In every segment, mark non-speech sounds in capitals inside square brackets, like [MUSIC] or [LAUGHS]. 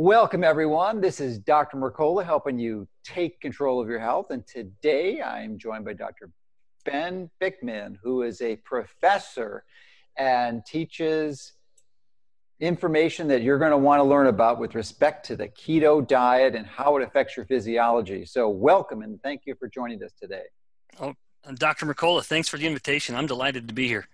Welcome, everyone. This is Dr. Mercola helping you take control of your health. And today I'm joined by Dr. Ben Bikman, who is a professor and teaches information that you're going to want to learn about with respect to the keto diet and how it affects your physiology. So, welcome and thank you for joining us today. Oh, Dr. Mercola, thanks for the invitation. I'm delighted to be here.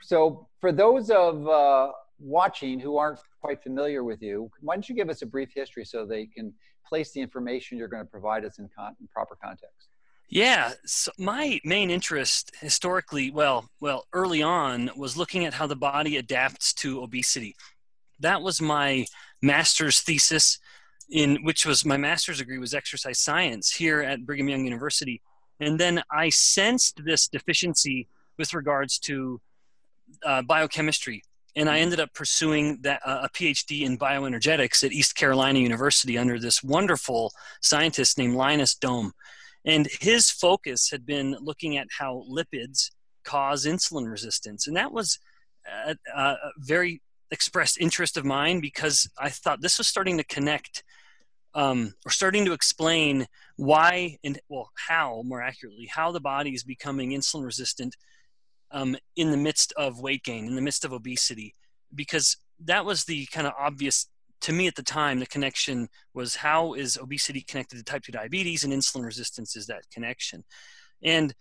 So, for those of uh, watching who aren't quite familiar with you, why don't you give us a brief history so they can place the information you're going to provide us in, con- in proper context? Yeah, so my main interest historically, well, well, early on was looking at how the body adapts to obesity. That was my master's thesis in which was my master's degree was exercise science here at Brigham Young University. And then I sensed this deficiency with regards to uh, biochemistry and I ended up pursuing that uh, a PhD in bioenergetics at East Carolina University under this wonderful scientist named Lynis Dohm. And his focus had been looking at how lipids cause insulin resistance. And that was a, a very expressed interest of mine because I thought this was starting to connect um, or starting to explain why and, well, how more accurately, how the body is becoming insulin resistant um, in the midst of weight gain, in the midst of obesity, because that was the kind of obvious to me at the time the connection was how is obesity connected to type 2 diabetes and insulin resistance is that connection. And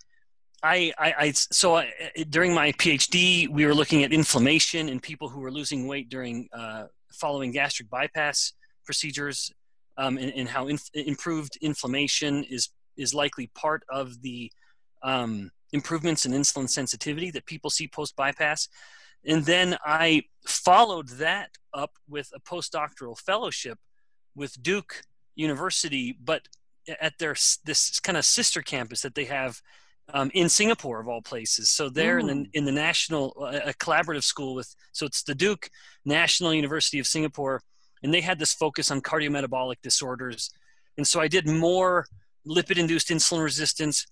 i i, I so I, during my phd we were looking at inflammation in people who were losing weight during uh, following gastric bypass procedures um, and, and, how inf- improved inflammation is is likely part of the um, improvements in insulin sensitivity that people see post bypass and then I followed that up with a postdoctoral fellowship with Duke University, but at their this kind of sister campus that they have um, in Singapore of all places. So they're in the mm. in the national uh, a collaborative school with so it's the Duke National University of Singapore, and they had this focus on cardiometabolic disorders. And so I did more lipid-induced insulin resistance,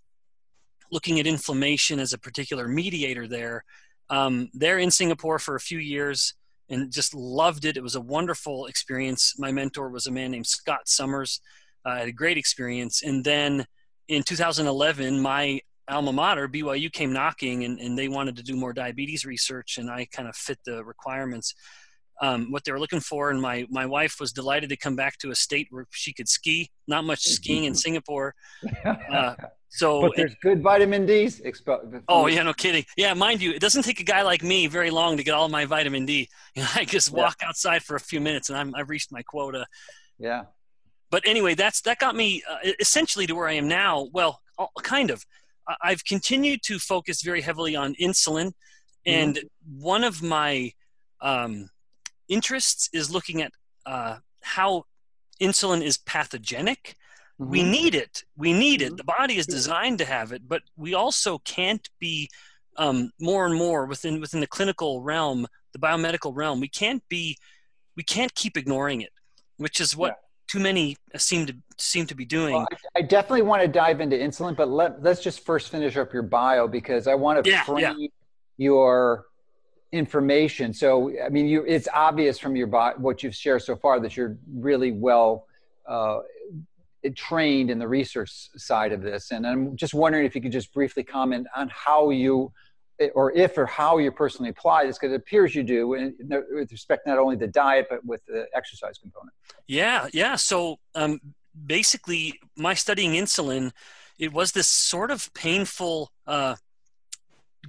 looking at inflammation as a particular mediator there, um, there in Singapore for a few years and just loved it. It was a wonderful experience. My mentor was a man named Scott Summers. Uh, I had a great experience. And then in 2011, my alma mater, BYU, came knocking and, and they wanted to do more diabetes research, and I kind of fit the requirements. Um, what they were looking for, and my my wife was delighted to come back to a state where she could ski. Not much [LAUGHS] skiing in Singapore, [LAUGHS] uh, so but there's it, good vitamin D's. Expo- oh yeah, no kidding. Yeah, mind you, it doesn't take a guy like me very long to get all my vitamin D. [LAUGHS] You know, I just walk yeah. outside for a few minutes and I'm I've reached my quota. Yeah. But anyway, that's that got me uh, essentially to where I am now. Well, kind of. I've continued to focus very heavily on insulin, and mm-hmm. one of my um, interests is looking at uh, how insulin is pathogenic Mm-hmm. We need it. We need it. Mm-hmm. The body is designed to have it, but we also can't be um, more and more within within the clinical realm, the biomedical realm. We can't be. We can't keep ignoring it, which is what. Yeah. Too many seem to seem to be doing. Well, I, I, definitely want to dive into insulin, but let let's just first finish up your bio because I want to yeah, frame yeah. your information. So, I mean, you it's obvious from your what you've shared so far that you're really well uh, trained in the research side of this. And I'm just wondering if you could just briefly comment on how you, or if or how you personally apply this, because it appears you do with respect not only the diet, but with the exercise component. Yeah, yeah. So um, basically, my studying insulin, it was this sort of painful uh,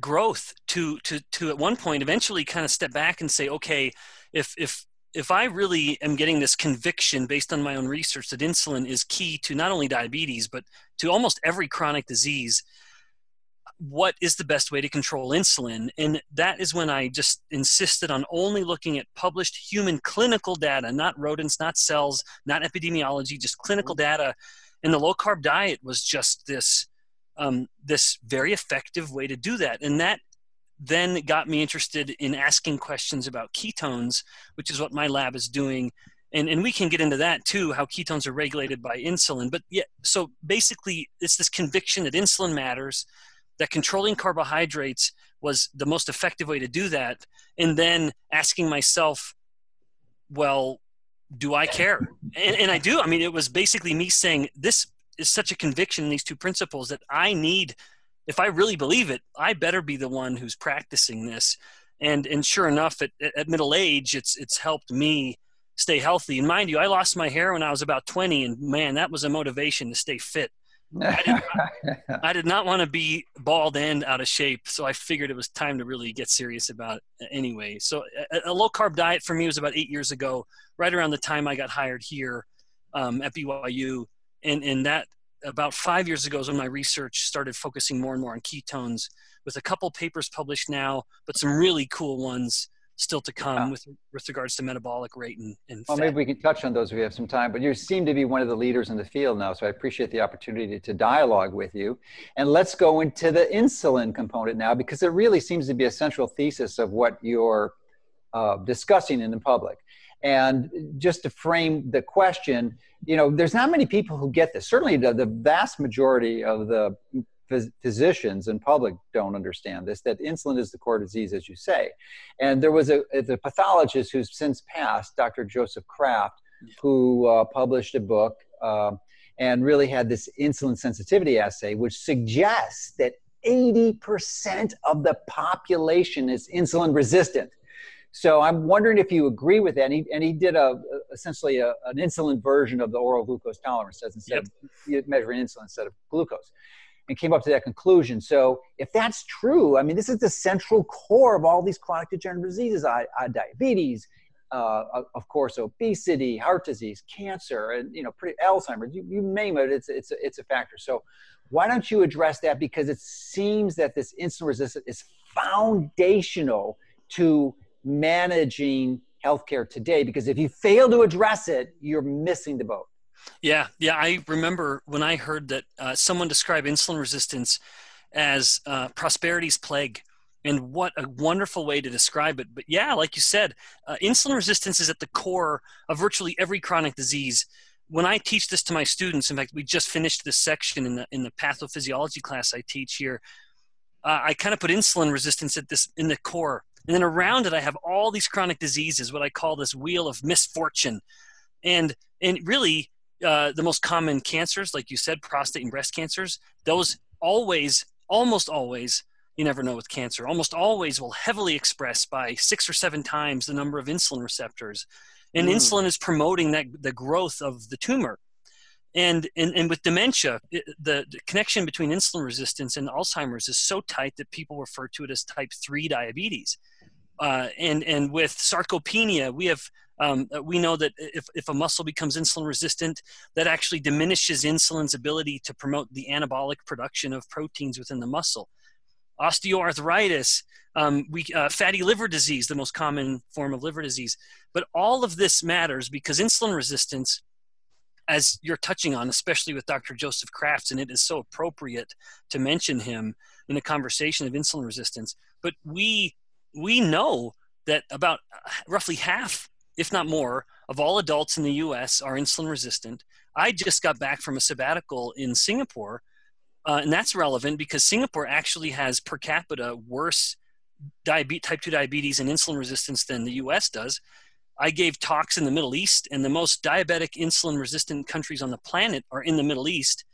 growth to, to, to at one point eventually kind of step back and say, okay, if, if if I really am getting this conviction based on my own research that insulin is key to not only diabetes, but to almost every chronic disease, what is the best way to control insulin? And that is when I just insisted on only looking at published human clinical data, not rodents, not cells, not epidemiology, just clinical mm-hmm. data. And the low carb diet was just this um, this very effective way to do that. And that then got me interested in asking questions about ketones, which is what my lab is doing. And, and we can get into that too, how ketones are regulated by insulin. But yeah, so basically, it's this conviction that insulin matters, that controlling carbohydrates was the most effective way to do that. And then asking myself, well, do I care? And, and I do. I mean, it was basically me saying, this is such a conviction these two principles that I need, if I really believe it, I better be the one who's practicing this. And, and sure enough, at, at middle age, it's, it's helped me stay healthy. And mind you, I lost my hair when I was about 20, and man, that was a motivation to stay fit. I, did not, [LAUGHS] I did not want to be bald and out of shape, so I figured it was time to really get serious about it anyway. So, a, a low carb diet for me was about eight years ago, right around the time I got hired here um, at BYU, and and that about five years ago is when my research started focusing more and more on ketones, with a couple papers published now, but some really cool ones still to come yeah. with with regards to metabolic rate and, and well, fat. maybe we can touch on those if we have some time. But you seem to be one of the leaders in the field now, so I appreciate the opportunity to dialogue with you. And let's go into the insulin component now, because it really seems to be a central thesis of what you're uh, discussing in the public. And just to frame the question, you know, there's not many people who get this. Certainly, the, the vast majority of the physicians and public don't understand this that insulin is the core disease as you say and there was a the pathologist who's since passed dr joseph kraft who uh, published a book uh, and really had this insulin sensitivity assay which suggests that 80% of the population is insulin resistant so i'm wondering if you agree with that and he, and he did a, essentially a, an insulin version of the oral glucose tolerance test instead yep. of measuring insulin instead of glucose and came up to that conclusion. So if that's true, I mean, this is the central core of all these chronic degenerative diseases, I, I, diabetes, uh, of course, obesity, heart disease, cancer, and you know, pretty Alzheimer's. You, you name it, it's it's a, it's a factor. So why don't you address that? Because it seems that this insulin resistance is foundational to managing healthcare today. Because if you fail to address it, you're missing the boat. Yeah, yeah. I remember when I heard that uh, someone described insulin resistance as uh, prosperity's plague. And what a wonderful way to describe it. But yeah, like you said, uh, insulin resistance is at the core of virtually every chronic disease. When I teach this to my students, in fact, we just finished this section in the in the pathophysiology class I teach here. Uh, I kind of put insulin resistance at this in the core, and then around it, I have all these chronic diseases, what I call this wheel of misfortune, and and really uh, the most common cancers, like you said, prostate and breast cancers, those always, almost always, you never know with cancer, almost always will heavily express by six or seven times the number of insulin receptors. And mm. insulin is promoting that the growth of the tumor. And, and, and with dementia, it, the, the connection between insulin resistance and Alzheimer's is so tight that people refer to it as type 3 diabetes. Uh, and, and with sarcopenia, we have um, we know that if, if a muscle becomes insulin resistant, that actually diminishes insulin's ability to promote the anabolic production of proteins within the muscle. Osteoarthritis, um, we, uh, fatty liver disease, the most common form of liver disease. But all of this matters because insulin resistance, as you're touching on, especially with Dr. Joseph Krafts, and it is so appropriate to mention him in a conversation of insulin resistance. But we we know that about uh, roughly half if not more, of all adults in the US are insulin resistant. I just got back from a sabbatical in Singapore, uh, and that's relevant because Singapore actually has per capita worse type 2 diabetes and insulin resistance than the US does. I gave talks in the Middle East, and the most diabetic insulin resistant countries on the planet are in the Middle East.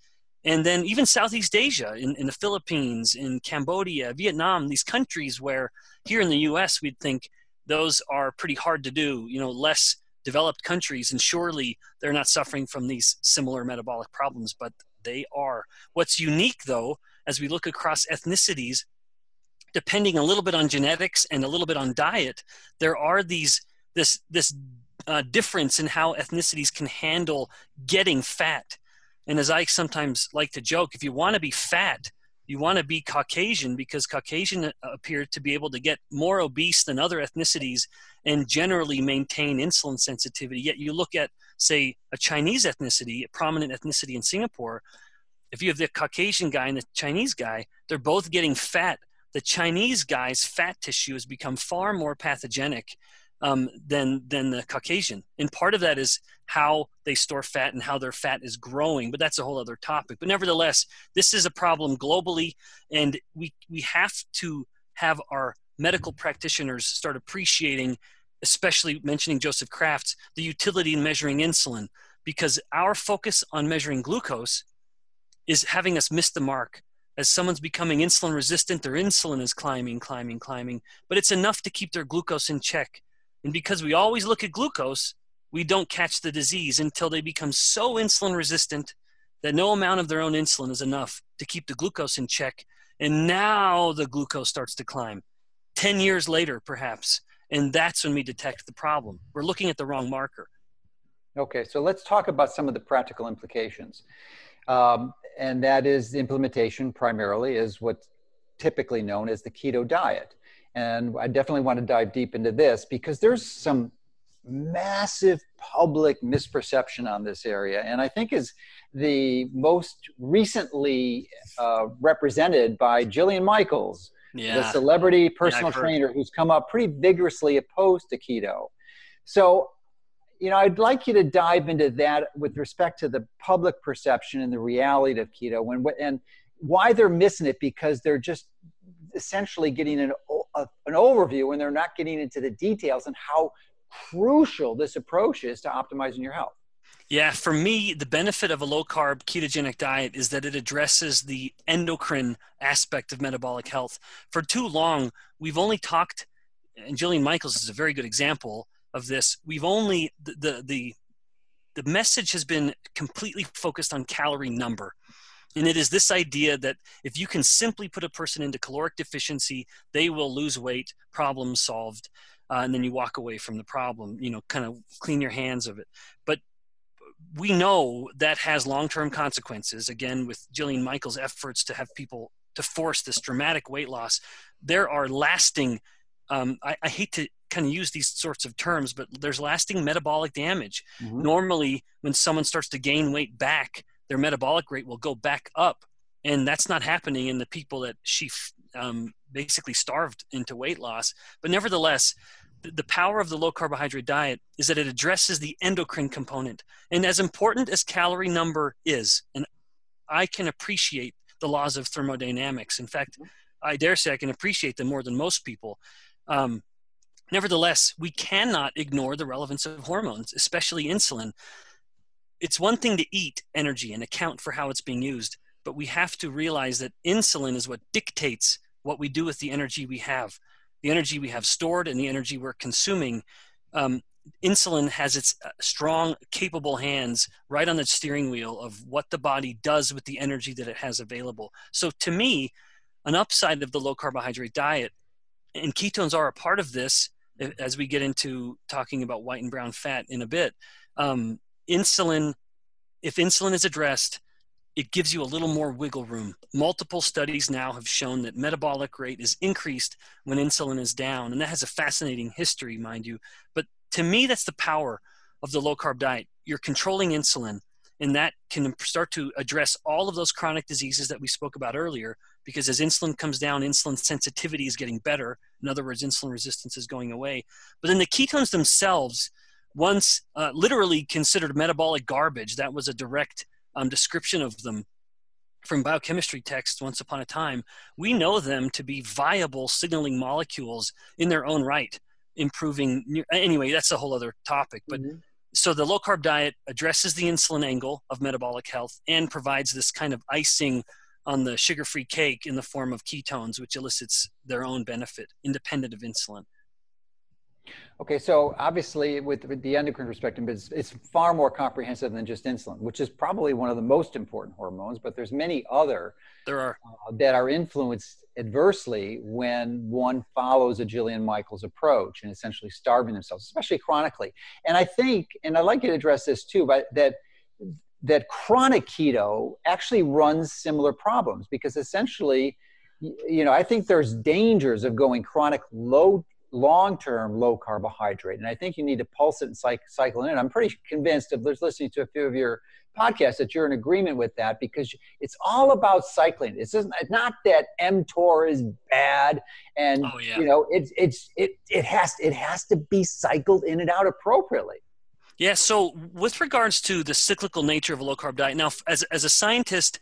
And then even Southeast Asia, in, in the Philippines, in Cambodia, Vietnam, these countries where here in the US we'd think those are pretty hard to do, you know, less developed countries, and surely they're not suffering from these similar metabolic problems, but they are. What's unique, though, as we look across ethnicities, depending a little bit on genetics and a little bit on diet, there are these this this uh, difference in how ethnicities can handle getting fat. And as I sometimes like to joke, if you want to be fat, you want to be Caucasian because Caucasian uh, appear to be able to get more obese than other ethnicities and generally maintain insulin sensitivity. Yet you look at, say, a Chinese ethnicity, a prominent ethnicity in Singapore, if you have the Caucasian guy and the Chinese guy, they're both getting fat. The Chinese guy's fat tissue has become far more pathogenic um, than than the Caucasian, and part of that is how they store fat and how their fat is growing. But that's a whole other topic. But nevertheless, this is a problem globally, and we we have to have our medical practitioners start appreciating especially mentioning Joseph Kraft's, the utility in measuring insulin, because our focus on measuring glucose is having us miss the mark. As someone's becoming insulin resistant, their insulin is climbing, climbing, climbing, but it's enough to keep their glucose in check. And because we always look at glucose, we don't catch the disease until they become so insulin resistant that no amount of their own insulin is enough to keep the glucose in check. And now the glucose starts to climb. 10 years later, perhaps. And that's when we detect the problem. We're looking at the wrong marker. Okay, so let's talk about some of the practical implications. Um, and that is implementation primarily is what's typically known as the keto diet. And I definitely want to dive deep into this because there's some massive public misperception on this area. And I think is the most recently uh, represented by Jillian Michaels, yeah. the celebrity personal yeah, trainer who's come up pretty vigorously opposed to keto. So, you know, I'd like you to dive into that with respect to the public perception and the reality of keto and, and why they're missing it because they're just essentially getting an, a, an overview and they're not getting into the details and how crucial this approach is to optimizing your health. Yeah, for me, the benefit of a low carb ketogenic diet is that it addresses the endocrine aspect of metabolic health. For too long, we've only talked, and Jillian Michaels is a very good example of this. We've only, the, the, the, the message has been completely focused on calorie number. And it is this idea that if you can simply put a person into caloric deficiency, they will lose weight, problem solved. Uh, and then you walk away from the problem, you know, kind of clean your hands of it. But we know that has long-term consequences. Again, with Jillian Michaels' efforts to have people to force this dramatic weight loss, there are lasting. Um, I, I, hate to kind of use these sorts of terms, but there's lasting metabolic damage. Mm-hmm. Normally, when someone starts to gain weight back, their metabolic rate will go back up, and that's not happening in the people that she um, basically starved into weight loss. But nevertheless, the power of the low carbohydrate diet is that it addresses the endocrine component. And as important as calorie number is, and I can appreciate the laws of thermodynamics. In fact, I dare say I can appreciate them more than most people. Um, nevertheless, we cannot ignore the relevance of hormones, especially insulin. It's one thing to eat energy and account for how it's being used, but we have to realize that insulin is what dictates what we do with the energy we have the energy we have stored and the energy we're consuming, um, insulin has its uh, strong, capable hands right on the steering wheel of what the body does with the energy that it has available. So, to me, an upside of the low carbohydrate diet, and ketones are a part of this as we get into talking about white and brown fat in a bit. Um, insulin, if insulin is addressed, it gives you a little more wiggle room. Multiple studies now have shown that metabolic rate is increased when insulin is down, and that has a fascinating history, mind you. But to me, that's the power of the low carb diet. You're controlling insulin, and that can start to address all of those chronic diseases that we spoke about earlier. Because as insulin comes down, insulin sensitivity is getting better. In other words, insulin resistance is going away. But then the ketones themselves, once uh, literally considered metabolic garbage, that was a direct um, description of them from biochemistry texts once upon a time, we know them to be viable signaling molecules in their own right, improving. Anyway, that's a whole other topic. But mm-hmm. so the low carb diet addresses the insulin angle of metabolic health and provides this kind of icing on the sugar free cake in the form of ketones, which elicits their own benefit independent of insulin. Okay, so obviously with, with the endocrine perspective, it's, it's, far more comprehensive than just insulin, which is probably one of the most important hormones, but there's many other there are. Uh, that are influenced adversely when one follows a Jillian Michaels approach and essentially starving themselves, especially chronically. And I think, and I'd like you to address this too, but that that chronic keto actually runs similar problems because essentially, you know, I think there's dangers of going chronic low long-term low carbohydrate and i think you need to pulse it and cycle in it. i'm pretty convinced of listening to a few of your podcasts that you're in agreement with that because it's all about cycling it's not that mtor is bad and oh, yeah. you know it's it's it, it has it has to be cycled in and out appropriately yeah so with regards to the cyclical nature of a low carb diet now as, as a scientist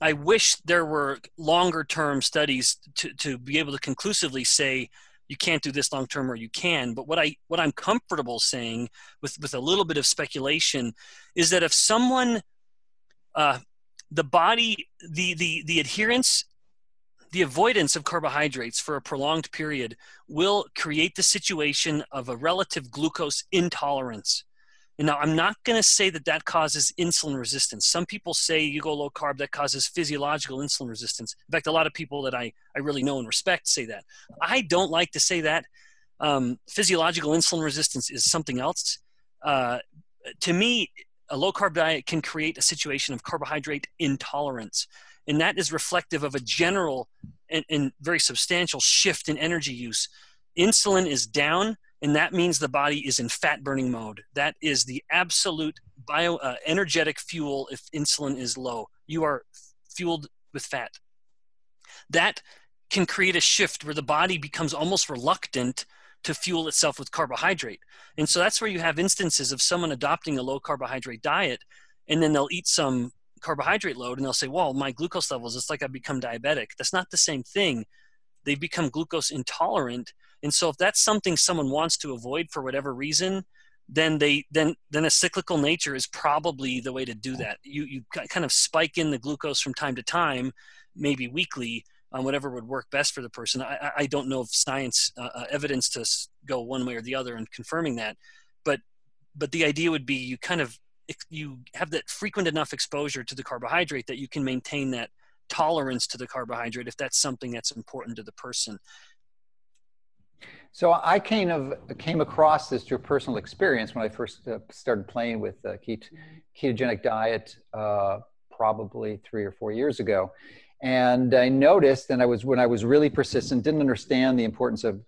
I wish there were longer term studies to, to be able to conclusively say you can't do this long term or you can. But what i what i'm comfortable saying with with a little bit of speculation is that if someone uh, the body the the the adherence the avoidance of carbohydrates for a prolonged period will create the situation of a relative glucose intolerance now, I'm not going to say that that causes insulin resistance. Some people say you go low carb, that causes physiological insulin resistance. In fact, a lot of people that I, I really know and respect say that. I don't like to say that. Um, physiological insulin resistance is something else. Uh, to me, a low carb diet can create a situation of carbohydrate intolerance. And that is reflective of a general and, and very substantial shift in energy use. Insulin is down, and that means the body is in fat burning mode. That is the absolute bio uh, energetic fuel if insulin is low. You are fueled with fat. That can create a shift where the body becomes almost reluctant to fuel itself with carbohydrate. And so that's where you have instances of someone adopting a low carbohydrate diet and then they'll eat some carbohydrate load and they'll say, well, my glucose levels, it's like I've become diabetic. That's not the same thing. They become glucose intolerant and so if that's something someone wants to avoid for whatever reason, then they then then a cyclical nature is probably the way to do that. You you kind of spike in the glucose from time to time, maybe weekly, on whatever would work best for the person. I, I don't know of science uh, uh evidence to go one way or the other in confirming that, but but the idea would be you kind of you have that frequent enough exposure to the carbohydrate that you can maintain that tolerance to the carbohydrate if that's something that's important to the person so I kind of came across this through personal experience when I first uh, started playing with the ket- ketogenic diet, uh, probably three or four years ago. And I noticed, and I was when I was really persistent, didn't understand the importance of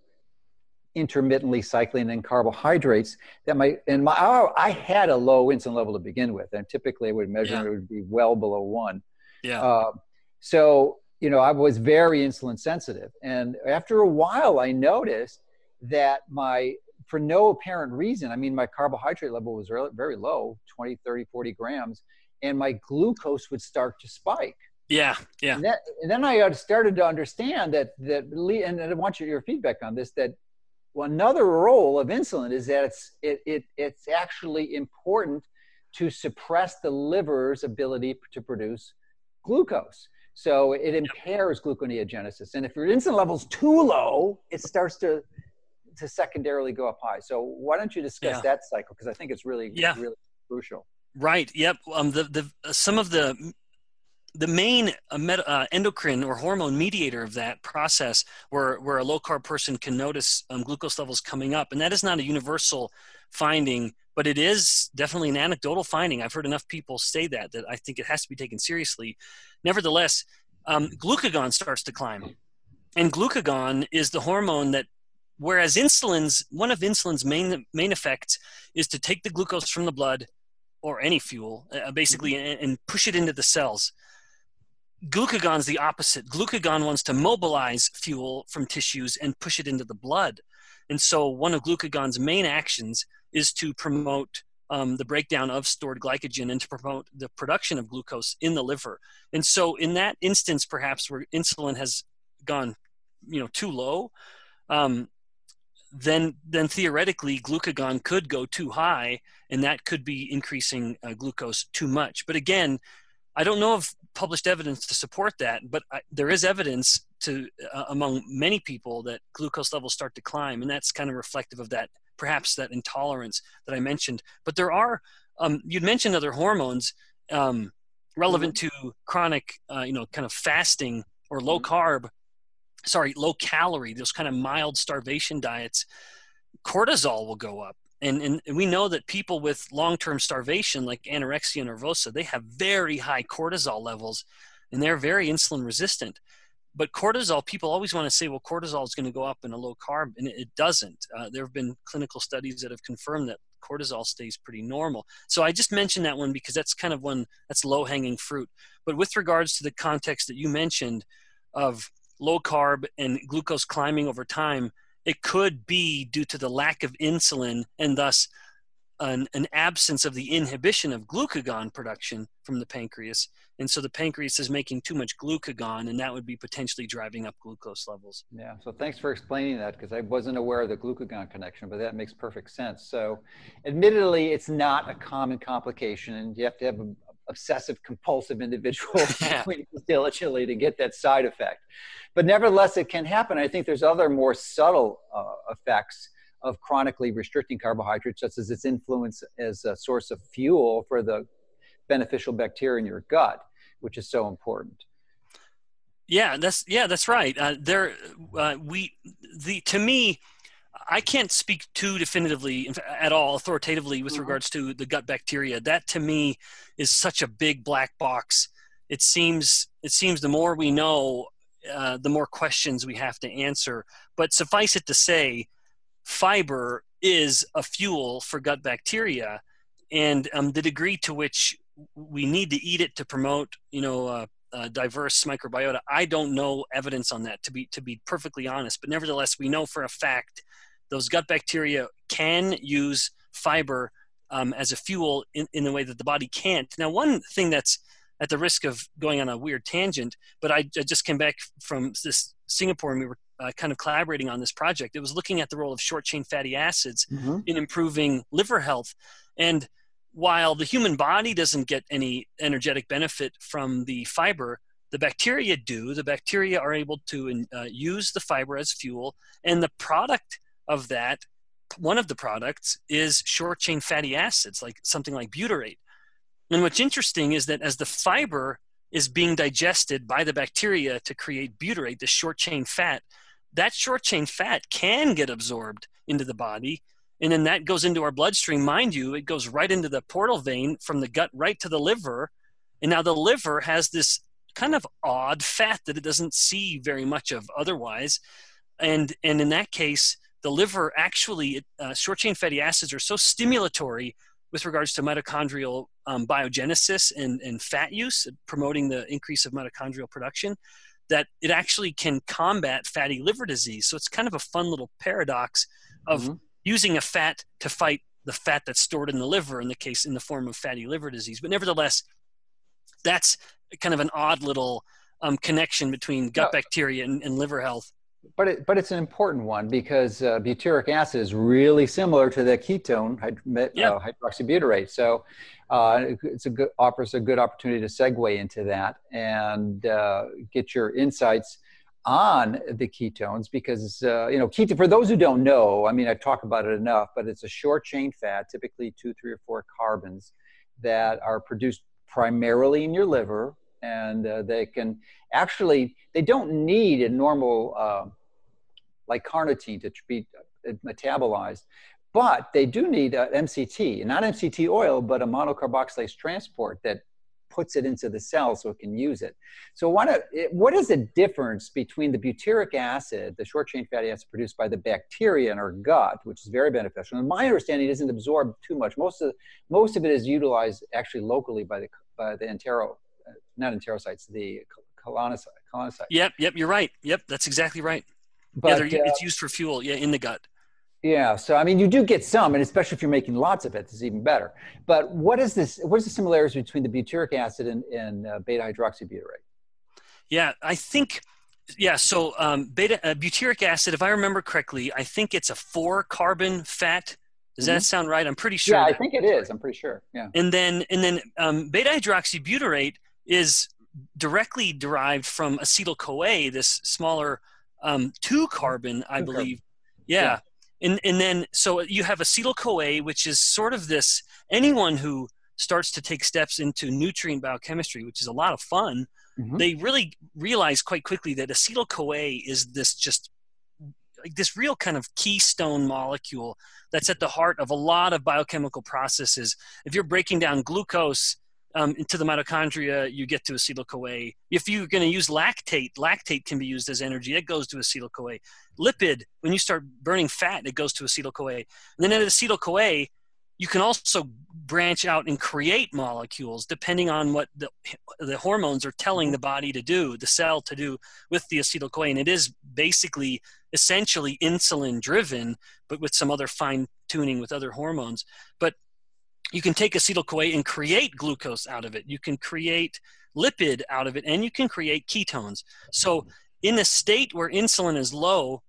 intermittently cycling in carbohydrates. That my and my oh, I had a low insulin level to begin with, and typically I would measure yeah. it would be well below one. Yeah. Uh, so you know, I was very insulin sensitive, and after a while, I noticed that my for no apparent reason i mean my carbohydrate level was very low 20 30 40 grams and my glucose would start to spike. Yeah yeah. And, that, and then i started to understand that that and i want your, your feedback on this that another role of insulin is that it's it, it it's actually important to suppress the liver's ability to produce glucose so it impairs gluconeogenesis and if your insulin level's too low it starts to to secondarily go up high. So why don't you discuss yeah. that cycle? Because I think it's really, yeah. really crucial. Right. Yep. Um, the the uh, some of the the main uh, uh, endocrine or hormone mediator of that process, where where a low carb person can notice um, glucose levels coming up, and that is not a universal finding, but it is definitely an anecdotal finding. I've heard enough people say that that I think it has to be taken seriously. Nevertheless, um, glucagon starts to climb, and glucagon is the hormone that Whereas insulin's one of insulin's main main effects is to take the glucose from the blood or any fuel, uh, basically, mm-hmm. and, and push it into the cells. Glucagon's the opposite. Glucagon wants to mobilize fuel from tissues and push it into the blood. And so, one of glucagon's main actions is to promote um, the breakdown of stored glycogen and to promote the production of glucose in the liver. And so, in that instance, perhaps where insulin has gone, you know, too low, um, then then theoretically glucagon could go too high and that could be increasing uh, glucose too much but again i don't know of published evidence to support that but I, there is evidence to uh, among many people that glucose levels start to climb and that's kind of reflective of that perhaps that intolerance that i mentioned but there are um, you'd mentioned other hormones um, relevant mm-hmm. to chronic uh, you know kind of fasting or low mm-hmm. carb sorry, low calorie, those kind of mild starvation diets, cortisol will go up. And, and, we know that people with long-term starvation like anorexia nervosa they have very high cortisol levels and they're very insulin resistant but cortisol people always want to say well cortisol is going to go up in a low carb and it doesn't. Uh, there have been clinical studies that have confirmed that cortisol stays pretty normal. So i just mentioned that one because that's kind of one that's low hanging fruit. But with regards to the context that you mentioned of low carb and glucose climbing over time, it could be due to the lack of insulin and thus an, an absence of the inhibition of glucagon production from the pancreas. And so the pancreas is making too much glucagon, and that would be potentially driving up glucose levels. Yeah, so thanks for explaining that because I wasn't aware of the glucagon connection, but that makes perfect sense. So, admittedly, it's not a common complication, and you have to have an obsessive compulsive individual [LAUGHS] [LAUGHS] diligently to get that side effect. But nevertheless, it can happen. I think there's other more subtle uh, effects of chronically restricting carbohydrates, such as its influence as a source of fuel for the beneficial bacteria in your gut, which is so important. Yeah, that's yeah, that's right. Uh, there, uh, we the to me, I can't speak too definitively at all authoritatively with mm-hmm. regards to the gut bacteria. That to me is such a big black box. It seems it seems the more we know, uh, the more questions we have to answer. But suffice it to say, fiber is a fuel for gut bacteria, and um, the degree to which we need to eat it to promote, you know, uh, uh, diverse microbiota. I don't know evidence on that to be to be perfectly honest, but nevertheless, we know for a fact those gut bacteria can use fiber um, as a fuel in, in a way that the body can't. Now, one thing that's at the risk of going on a weird tangent, but I, I just came back from this Singapore and we were uh, kind of collaborating on this project. It was looking at the role of short chain fatty acids mm-hmm. in improving liver health. And while the human body doesn't get any energetic benefit from the fiber, the bacteria do. The bacteria are able to uh, use the fiber as fuel, and the product of that, one of the products, is short chain fatty acids, like something like butyrate. And what's interesting is that as the fiber is being digested by the bacteria to create butyrate, the short chain fat, that short chain fat can get absorbed into the body. And then that goes into our bloodstream. Mind you, it goes right into the portal vein from the gut right to the liver. And now the liver has this kind of odd fat that it doesn't see very much of otherwise. And, and in that case, the liver actually, uh, short chain fatty acids are so stimulatory with regards to mitochondrial um, biogenesis and, and fat use, promoting the increase of mitochondrial production, that it actually can combat fatty liver disease. So it's kind of a fun little paradox of mm-hmm. using a fat to fight the fat that's stored in the liver, in the case in the form of fatty liver disease. But nevertheless, that's kind of an odd little um, connection between gut bacteria and, and liver health but it, but it's an important one because uh, butyric acid is really similar to the ketone hyd- yep. uh, hydroxybutyrate. So uh, it's a good offers a good opportunity to segue into that and uh, get your insights on the ketones because uh, you know keto for those who don't know i mean i talk about it enough but it's a short chain fat typically two three or four carbons that are produced primarily in your liver and uh, they can actually they don't need a normal uh, like carnitine to be uh, metabolized but they do need uh, mct not mct oil but a monocarboxylate transport that puts it into the cell so it can use it. So what, what is the difference between the butyric acid the short chain fatty acid produced by the bacteria in our gut which is very beneficial? And my understanding isn't absorbed too much. Most of most of it is utilized actually locally by the by the entero not enterocytes, the colonocytes. Yep, yep, you're right. Yep, that's exactly right. But, yeah, uh, it's used for fuel. Yeah, in the gut. Yeah, so I mean, you do get some, and especially if you're making lots of it, it's even better. But what is this? What is the similarities between the butyric acid and, and uh, beta hydroxybutyrate? Yeah, I think. Yeah, so um, beta uh, butyric acid, if I remember correctly, I think it's a four carbon fat. Does mm-hmm. that sound right? I'm pretty sure. Yeah, I think it is. I'm pretty sure. Yeah. And then and then um, beta hydroxybutyrate is directly derived from acetyl CoA, this smaller um, two carbon, I believe. Yeah. yeah. And, and then, so you have acetyl CoA, which is sort of this anyone who starts to take steps into nutrient biochemistry, which is a lot of fun, mm-hmm. they really realize quite quickly that acetyl CoA is this just like this real kind of keystone molecule that's at the heart of a lot of biochemical processes. If you're breaking down glucose um, into the mitochondria, you get to acetyl CoA. If you're going to use lactate, lactate can be used as energy. It goes to acetyl CoA. Lipid, when you start burning fat, it goes to acetyl CoA. And then at acetyl CoA, you can also branch out and create molecules depending on what the, the hormones are telling the body to do, the cell to do with the acetyl CoA. And it is basically essentially insulin driven, but with some other fine tuning with other hormones. But you can take acetyl CoA and create glucose out of it. You can create lipid out of it, and you can create ketones. So, in a state where insulin is low,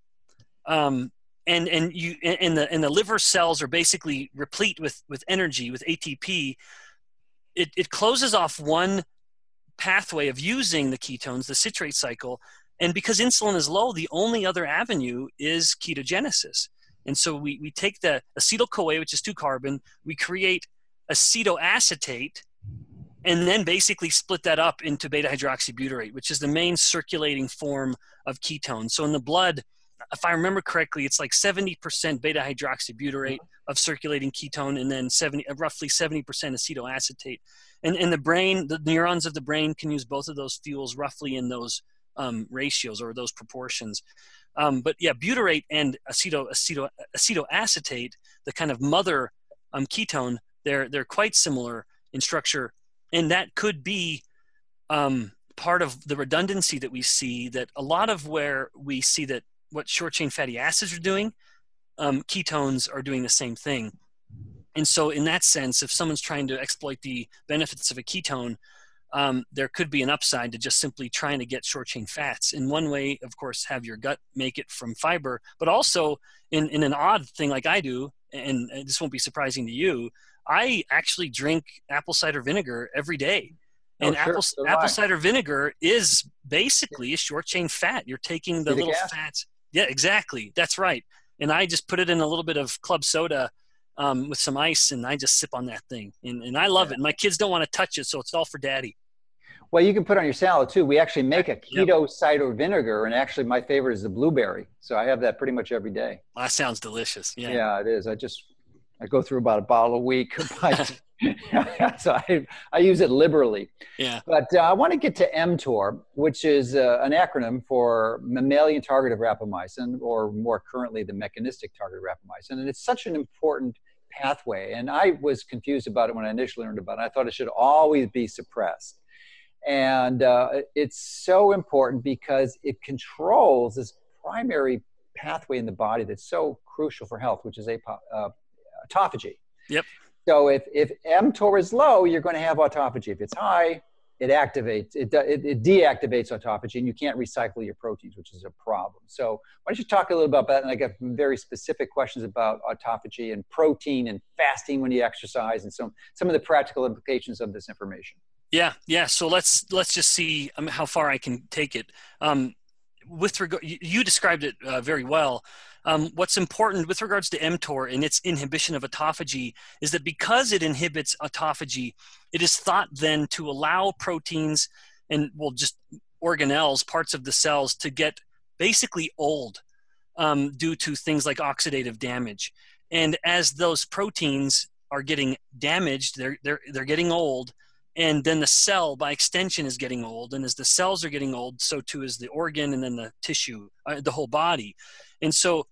um, and and you and the and the liver cells are basically replete with with energy with ATP, it, it closes off one pathway of using the ketones, the citrate cycle, and because insulin is low, the only other avenue is ketogenesis. And so we, we take the acetyl CoA, which is two carbon, we create acetoacetate, and then basically split that up into beta hydroxybutyrate, which is the main circulating form of ketone. So in the blood, if I remember correctly, it's like 70% beta hydroxybutyrate of circulating ketone, and then 70, uh, roughly 70% acetoacetate. And in the brain, the neurons of the brain can use both of those fuels roughly in those um, ratios or those proportions. Um, but yeah, butyrate and aceto, aceto, acetoacetate, the kind of mother um, ketone, they're, they're quite similar in structure. And that could be um, part of the redundancy that we see that a lot of where we see that what short chain fatty acids are doing, um, ketones are doing the same thing. And so, in that sense, if someone's trying to exploit the benefits of a ketone, um, there could be an upside to just simply trying to get short chain fats. In one way, of course, have your gut make it from fiber, but also in, in an odd thing like I do, and, this won't be surprising to you, I actually drink apple cider vinegar every day. Oh, and oh, sure. apple, so apple cider vinegar is basically a short chain fat. You're taking the little fats. Yeah, exactly. That's right. And I just put it in a little bit of club soda um, with some ice, and I just sip on that thing, and, and I love yeah. it. My kids don't want to touch it, so it's all for daddy. Well, you can put on your salad too. We actually make a keto yep. cider vinegar, and actually, my favorite is the blueberry. So I have that pretty much every day. Well, that sounds delicious. Yeah, yeah, it is. I just I go through about a bottle a week. [LAUGHS] [LAUGHS] so I, I use it liberally. Yeah. But uh, I want to get to mTOR, which is uh, an acronym for mammalian target of rapamycin, or more currently, the mechanistic target of rapamycin. And it's such an important pathway. And I was confused about it when I initially learned about it. I thought it should always be suppressed. And uh, it's so important because it controls this primary pathway in the body that's so crucial for health, which is apo- uh, autophagy. Yep. So if, if mTOR is low, you're going to have autophagy. If it's high, it activates, it, it, it, deactivates autophagy and you can't recycle your proteins, which is a problem. So why don't you talk a little bit about that? And I got very specific questions about autophagy and protein and fasting when you exercise and some, some of the practical implications of this information. Yeah, yeah. So let's let's just see um, how far I can take it. Um, with regard, you described it uh, very well. Um, what's important with regards to mTOR and its inhibition of autophagy is that because it inhibits autophagy, it is thought then to allow proteins and well just organelles, parts of the cells, to get basically old um, due to things like oxidative damage. And as those proteins are getting damaged, they're they're they're getting old and then the cell by extension is getting old and as the cells are getting old so too is the organ and then the tissue uh, the whole body and so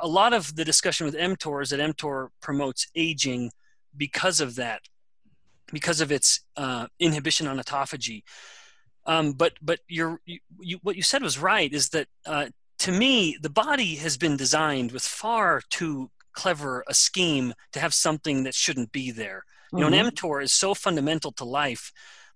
a lot of the discussion with mtor is that mtor promotes aging because of that because of its uh, inhibition on autophagy. Um, but but you, you, what you said was right is that uh, to me the body has been designed with far too clever a scheme to have something that shouldn't be there. You know, mm-hmm. an mTOR is so fundamental to life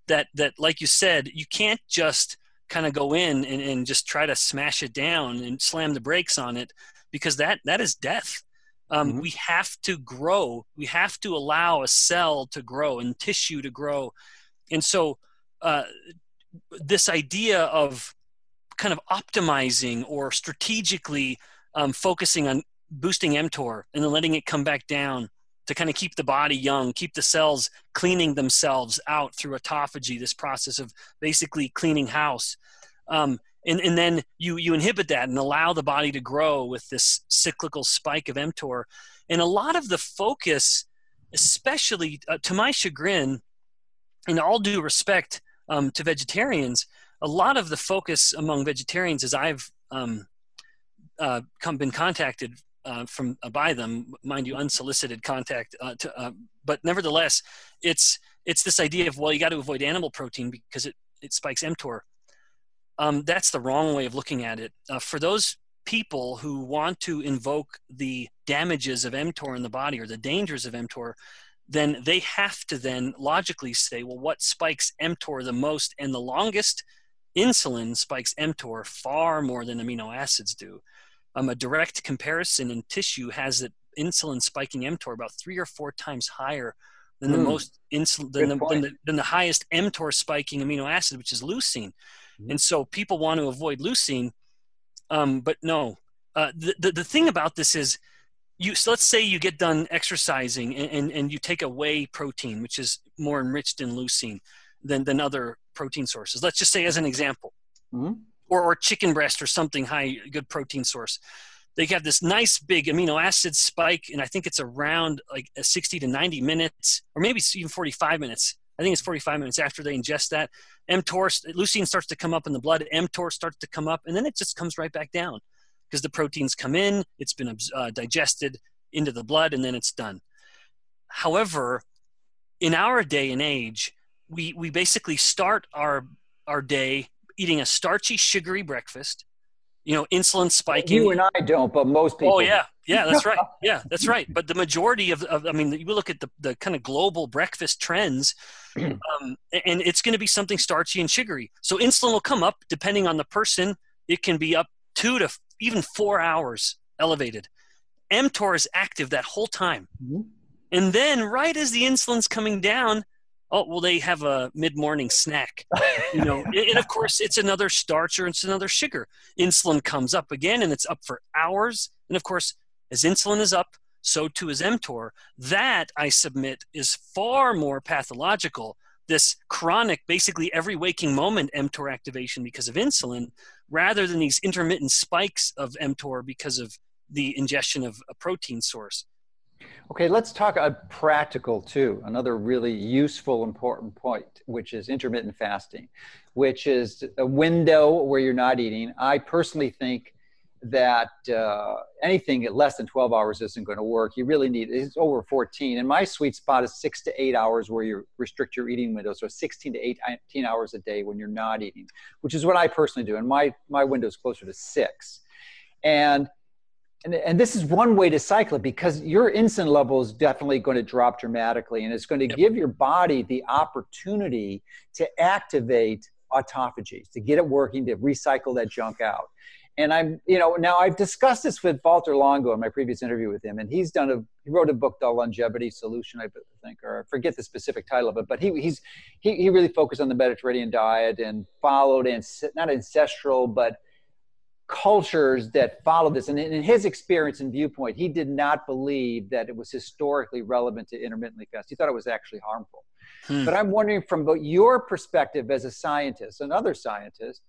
that that, like you said, you can't just kind of go in and, and just try to smash it down and slam the brakes on it because that that is death. Um, mm-hmm. We have to grow. We have to allow a cell to grow and tissue to grow, and so uh, this idea of kind of optimizing or strategically um, focusing on boosting mTOR and then letting it come back down to kind of keep the body young, keep the cells cleaning themselves out through autophagy, this process of basically cleaning house. Um, and, and then you, you inhibit that and allow the body to grow with this cyclical spike of mTOR. And a lot of the focus, especially uh, to my chagrin, in all due respect um, to vegetarians, a lot of the focus among vegetarians, as I've um, uh, come, been contacted uh, from uh, by them, mind you, unsolicited contact. Uh, to, uh, but nevertheless, it's it's this idea of well, you got to avoid animal protein because it it spikes mTOR. Um, that's the wrong way of looking at it. Uh, for those people who want to invoke the damages of mTOR in the body or the dangers of mTOR, then they have to then logically say, well, what spikes mTOR the most and the longest? Insulin spikes mTOR far more than amino acids do. Um, a direct comparison in tissue has that insulin spiking mTOR about three or four times higher than mm. the hmm. most insulin than the, than the, than the highest mTOR spiking amino acid, which is leucine. Mm. And so people want to avoid leucine, um, but no. Uh, the, the the thing about this is you so let's say you get done exercising and, and, and, you take a whey protein which is more enriched in leucine than, than other protein sources let's just say as an example mm-hmm. or, or chicken breast or something high good protein source they have this nice big amino acid spike and i think it's around like 60 to 90 minutes or maybe even 45 minutes i think it's 45 minutes after they ingest that mtor leucine starts to come up in the blood mtor starts to come up and then it just comes right back down because the proteins come in, it's been uh, digested into the blood, and then it's done. However, in our day and age, we, we basically start our, our day eating a starchy, sugary breakfast, you know, insulin spiking. You and I don't, but most people. Oh, yeah. Yeah, that's right. [LAUGHS] Yeah, that's right. But the majority of, of I mean, you look at the, the kind of global breakfast trends, [CLEARS THROAT] um, and it's going to be something starchy and sugary. So insulin will come up depending on the person. It can be up two to even four hours elevated. mTOR is active that whole time. Mm-hmm. And then, right as the insulin's coming down, oh, well, they have a mid morning snack. You know, [LAUGHS] and of course, it's another starch or it's another sugar. Insulin comes up again and it's up for hours. And of course, as insulin is up, so too is mTOR. That, I submit, is far more pathological. This chronic, basically every waking moment mTOR activation because of insulin, rather than these intermittent spikes of mTOR because of the ingestion of a protein source. Okay, let's talk a practical too. Another really useful, important point, which is intermittent fasting, which is a window where you're not eating. I personally think that uh, anything at less than 12 hours isn't going to work. You really need it's over 14. And my sweet spot is six to eight hours where you restrict your eating window. So 16 to 18 hours a day when you're not eating, which is what I personally do. And my my window is closer to six. And and, and this is one way to cycle it because your insulin level is definitely going to drop dramatically and it's going to yep. give your body the opportunity to activate autophagy to get it working to recycle that junk out and I'm, you know, now I've discussed this with Walter Longo in my previous interview with him, and he's done a, he wrote a book, The Longevity Solution, I think, or I forget the specific title of it, but he, he's, he, he really focused on the Mediterranean diet and followed, and not ancestral, but cultures that followed this. And in his experience and viewpoint, he did not believe that it was historically relevant to intermittently fast. He thought it was actually harmful. Hmm. But I'm wondering from your perspective as a scientist and other scientists,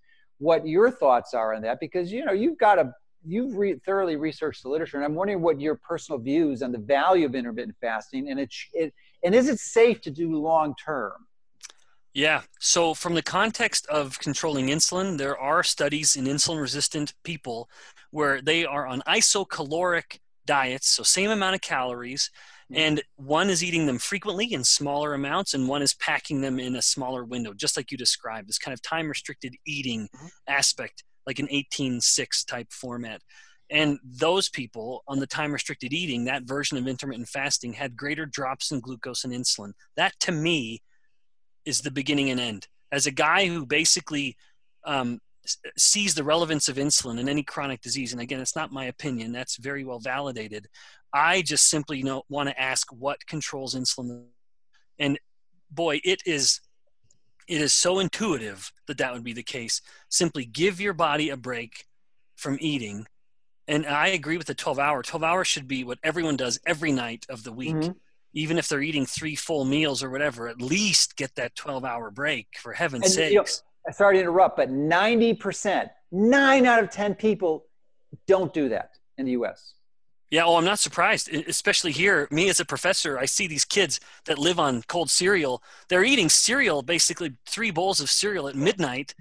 what your thoughts are on that because you know you've got a you've re- thoroughly researched the literature and i'm wondering what your personal views on the value of intermittent fasting and it, it and is it safe to do long term? Yeah so from the context of controlling insulin there are studies in insulin resistant people where they are on isocaloric diets so same amount of calories and one is eating them frequently in smaller amounts and one is packing them in a smaller window just like you described this kind of time restricted eating mm-hmm. aspect like an 18-6 type format. And those people on the time restricted eating that version of intermittent fasting had greater drops in glucose and insulin. That to me is the beginning and end. As a guy who basically um, sees the relevance of insulin in any chronic disease and again it's not my opinion that's very well validated I just simply know want to ask what controls insulin, and boy, it is it is so intuitive that that would be the case. Simply give your body a break from eating, and I agree with the 12 hour. 12 hours should be what everyone does every night of the week. Mm-hmm. Even if they're eating three full meals or whatever, at least get that 12 hour break for heaven's and, sakes. You know, sorry to interrupt, but 90%, nine out of 10 people don't do that in the US. Yeah, well, I'm not surprised, especially here. Me as a professor, I see these kids that live on cold cereal. They're eating cereal, basically three bowls of cereal at midnight.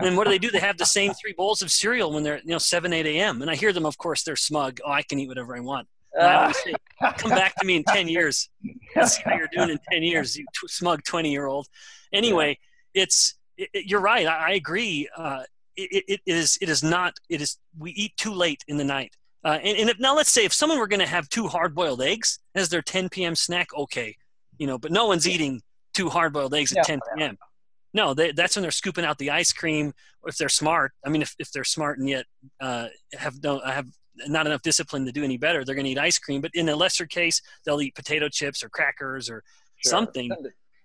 And what do they do? They have the same three bowls of cereal when they're, you know, 7, 8 a.m. And I hear them, of course, they're smug. Oh, I can eat whatever I want. Say, come back to me in 10 years. Let's see how you're doing in 10 years, you t- smug 20 year old. Anyway, it's, it, it, you're right. I, I agree. Uh, it, it is, it is not, it is, we eat too late in the night uh, and, and if, now let's say if someone were going to have two hard-boiled eggs as their 10 p.m. snack, okay, you know, but no one's eating two hard boiled eggs at 10 p.m. No, they, that's when they're scooping out the ice cream. If they're smart, I mean, if, if they're smart and yet uh, have don't have not enough discipline to do any better, they're going to eat ice cream. But in a lesser case, they'll eat potato chips or crackers or sure. something.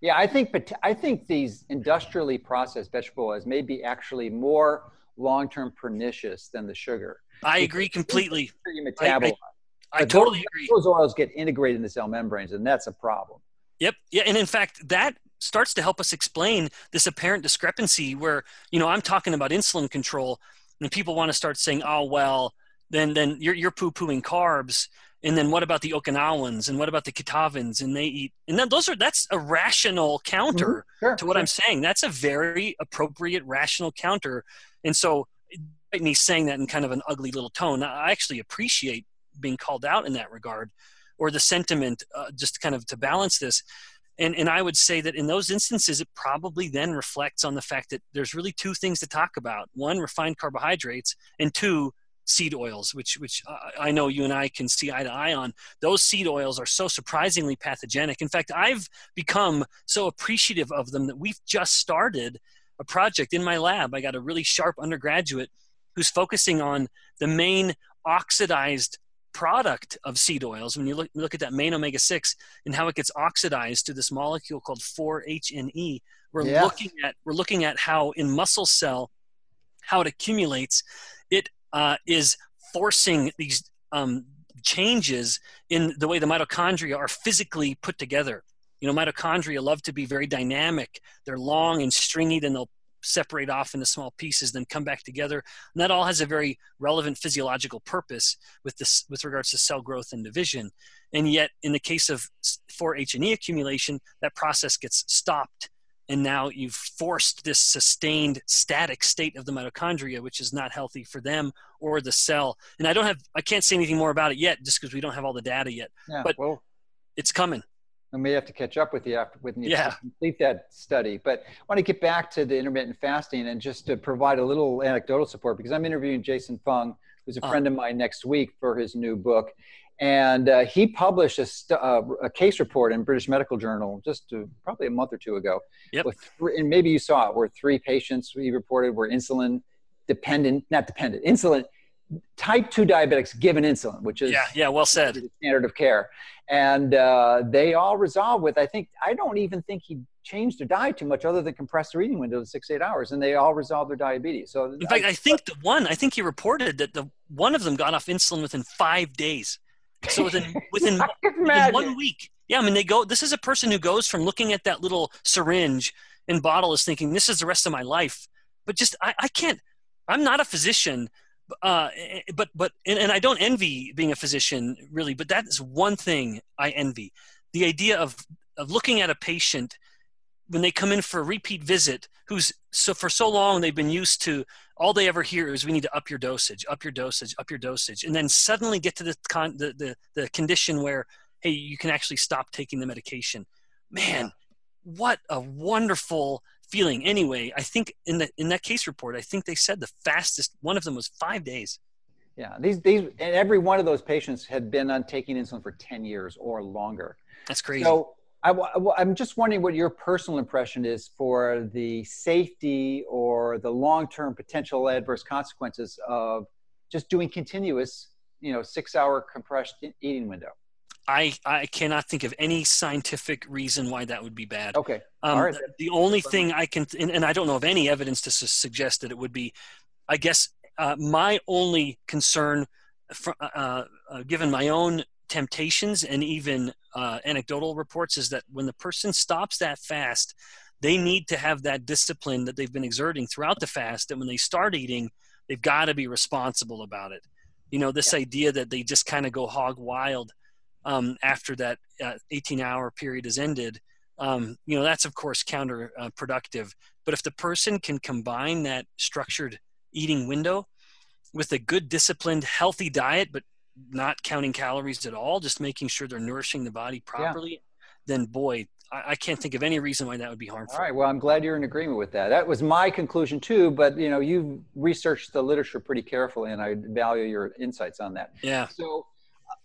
Yeah, I think but I think these industrially processed vegetable oils may be actually more long-term pernicious than the sugar. I agree completely. You I, I, I totally those, agree. Those oils get integrated in the cell membranes, and that's a problem. Yep. Yeah, and in fact, that starts to help us explain this apparent discrepancy where you know I'm talking about insulin control, and people want to start saying, "Oh well, then then you're you're poo pooing carbs." And then what about the Okinawans and what about the Kitavans? And they eat, and then those are that's a rational counter mm-hmm. sure, to what sure. I'm saying. That's a very appropriate, rational counter. And so, me saying that in kind of an ugly little tone, I actually appreciate being called out in that regard, or the sentiment, uh, just kind of to balance this. And, and I would say that in those instances, it probably then reflects on the fact that there's really two things to talk about one, refined carbohydrates, and two, seed oils, which, which uh, I know you and I can see eye to eye on. Those seed oils are so surprisingly pathogenic. In fact, I've become so appreciative of them that we've just started a project in my lab. I got a really sharp undergraduate who's focusing on the main oxidized product of seed oils, when you look, look at that main omega 6 and how it gets oxidized to this molecule called 4-HNE, we're yes. looking at we're looking at how in muscle cell how it accumulates. Uh, is forcing these um, changes in the way the mitochondria are physically put together. You know, mitochondria love to be very dynamic. They're long and stringy, then they'll separate off into small pieces, then come back together. And that all has a very relevant physiological purpose with this with regards to cell growth and division. And yet, in the case of 4-HNE accumulation, that process gets stopped. And now you've forced this sustained static state of the mitochondria, which is not healthy for them or the cell. And I don't have, I can't say anything more about it yet, just because we don't have all the data yet. Yeah, but well, it's coming I may have to catch up with you after when you yeah. complete that study. But I want to get back to the intermittent fasting and just to provide a little anecdotal support because I'm interviewing Jason Fung, who's a uh-huh. friend of mine next week for his new book. And uh, he published a, st- uh, a, case report in British Medical Journal just to, probably a month or two ago. Yep. Three, and maybe you saw it, where three patients he reported were insulin dependent, not dependent, insulin type 2 diabetics given insulin, which is yeah, yeah, well said, the standard of care. And uh, they all resolved with, I think, I don't even think he changed their diet too much other than compressed their eating window to six, eight hours. And they all resolved their diabetes. So in fact, I, I think the one, I think he reported that the one of them got off insulin within five days. So within, [LAUGHS] within, within one week. Yeah. I mean, they go, this is a person who goes from looking at that little syringe and bottle is thinking, this is the rest of my life. But just, I, I can't, I'm not a physician, uh, but but and, and I don't envy being a physician really, but that is one thing I envy: the idea of of looking at a patient when they come in for a repeat visit who's so for so long they've been used to all they ever hear is we need to up your dosage up your dosage up your dosage and then suddenly get to the con the, the, the condition where hey you can actually stop taking the medication. Man what a wonderful feeling. Anyway i think in the in that case report i think they said the fastest one of them was five days. Yeah these these and every one of those patients had been on taking insulin for 10 years or longer. That's crazy. So I, i'm just wondering what your personal impression is for the safety or the long-term potential adverse consequences of just doing continuous you know six hour compressed eating window I, I cannot think of any scientific reason why that would be bad. Okay. Um, All right. The only thing I can, and, and, I don't know of any evidence to su- suggest that it would be, I guess uh, my only concern, for, uh, uh, given my own temptations and even uh, anecdotal reports, is that when the person stops that fast, they need to have that discipline that they've been exerting throughout the fast. And when they start eating, they've got to be responsible about it. You know, this yeah. idea that they just kind of go hog wild um, after that uh, 18 hour period is ended, um, you know, that's of course counterproductive. Uh, but if the person can combine that structured eating window with a good disciplined, healthy diet, but not counting calories at all, just making sure they're nourishing the body properly, yeah. then boy, I, I, can't think of any reason why that would be harmful. All right. Well, I'm glad you're in agreement with that. That was my conclusion too. But you know, you've researched the literature pretty carefully, and I value your insights on that. Yeah. So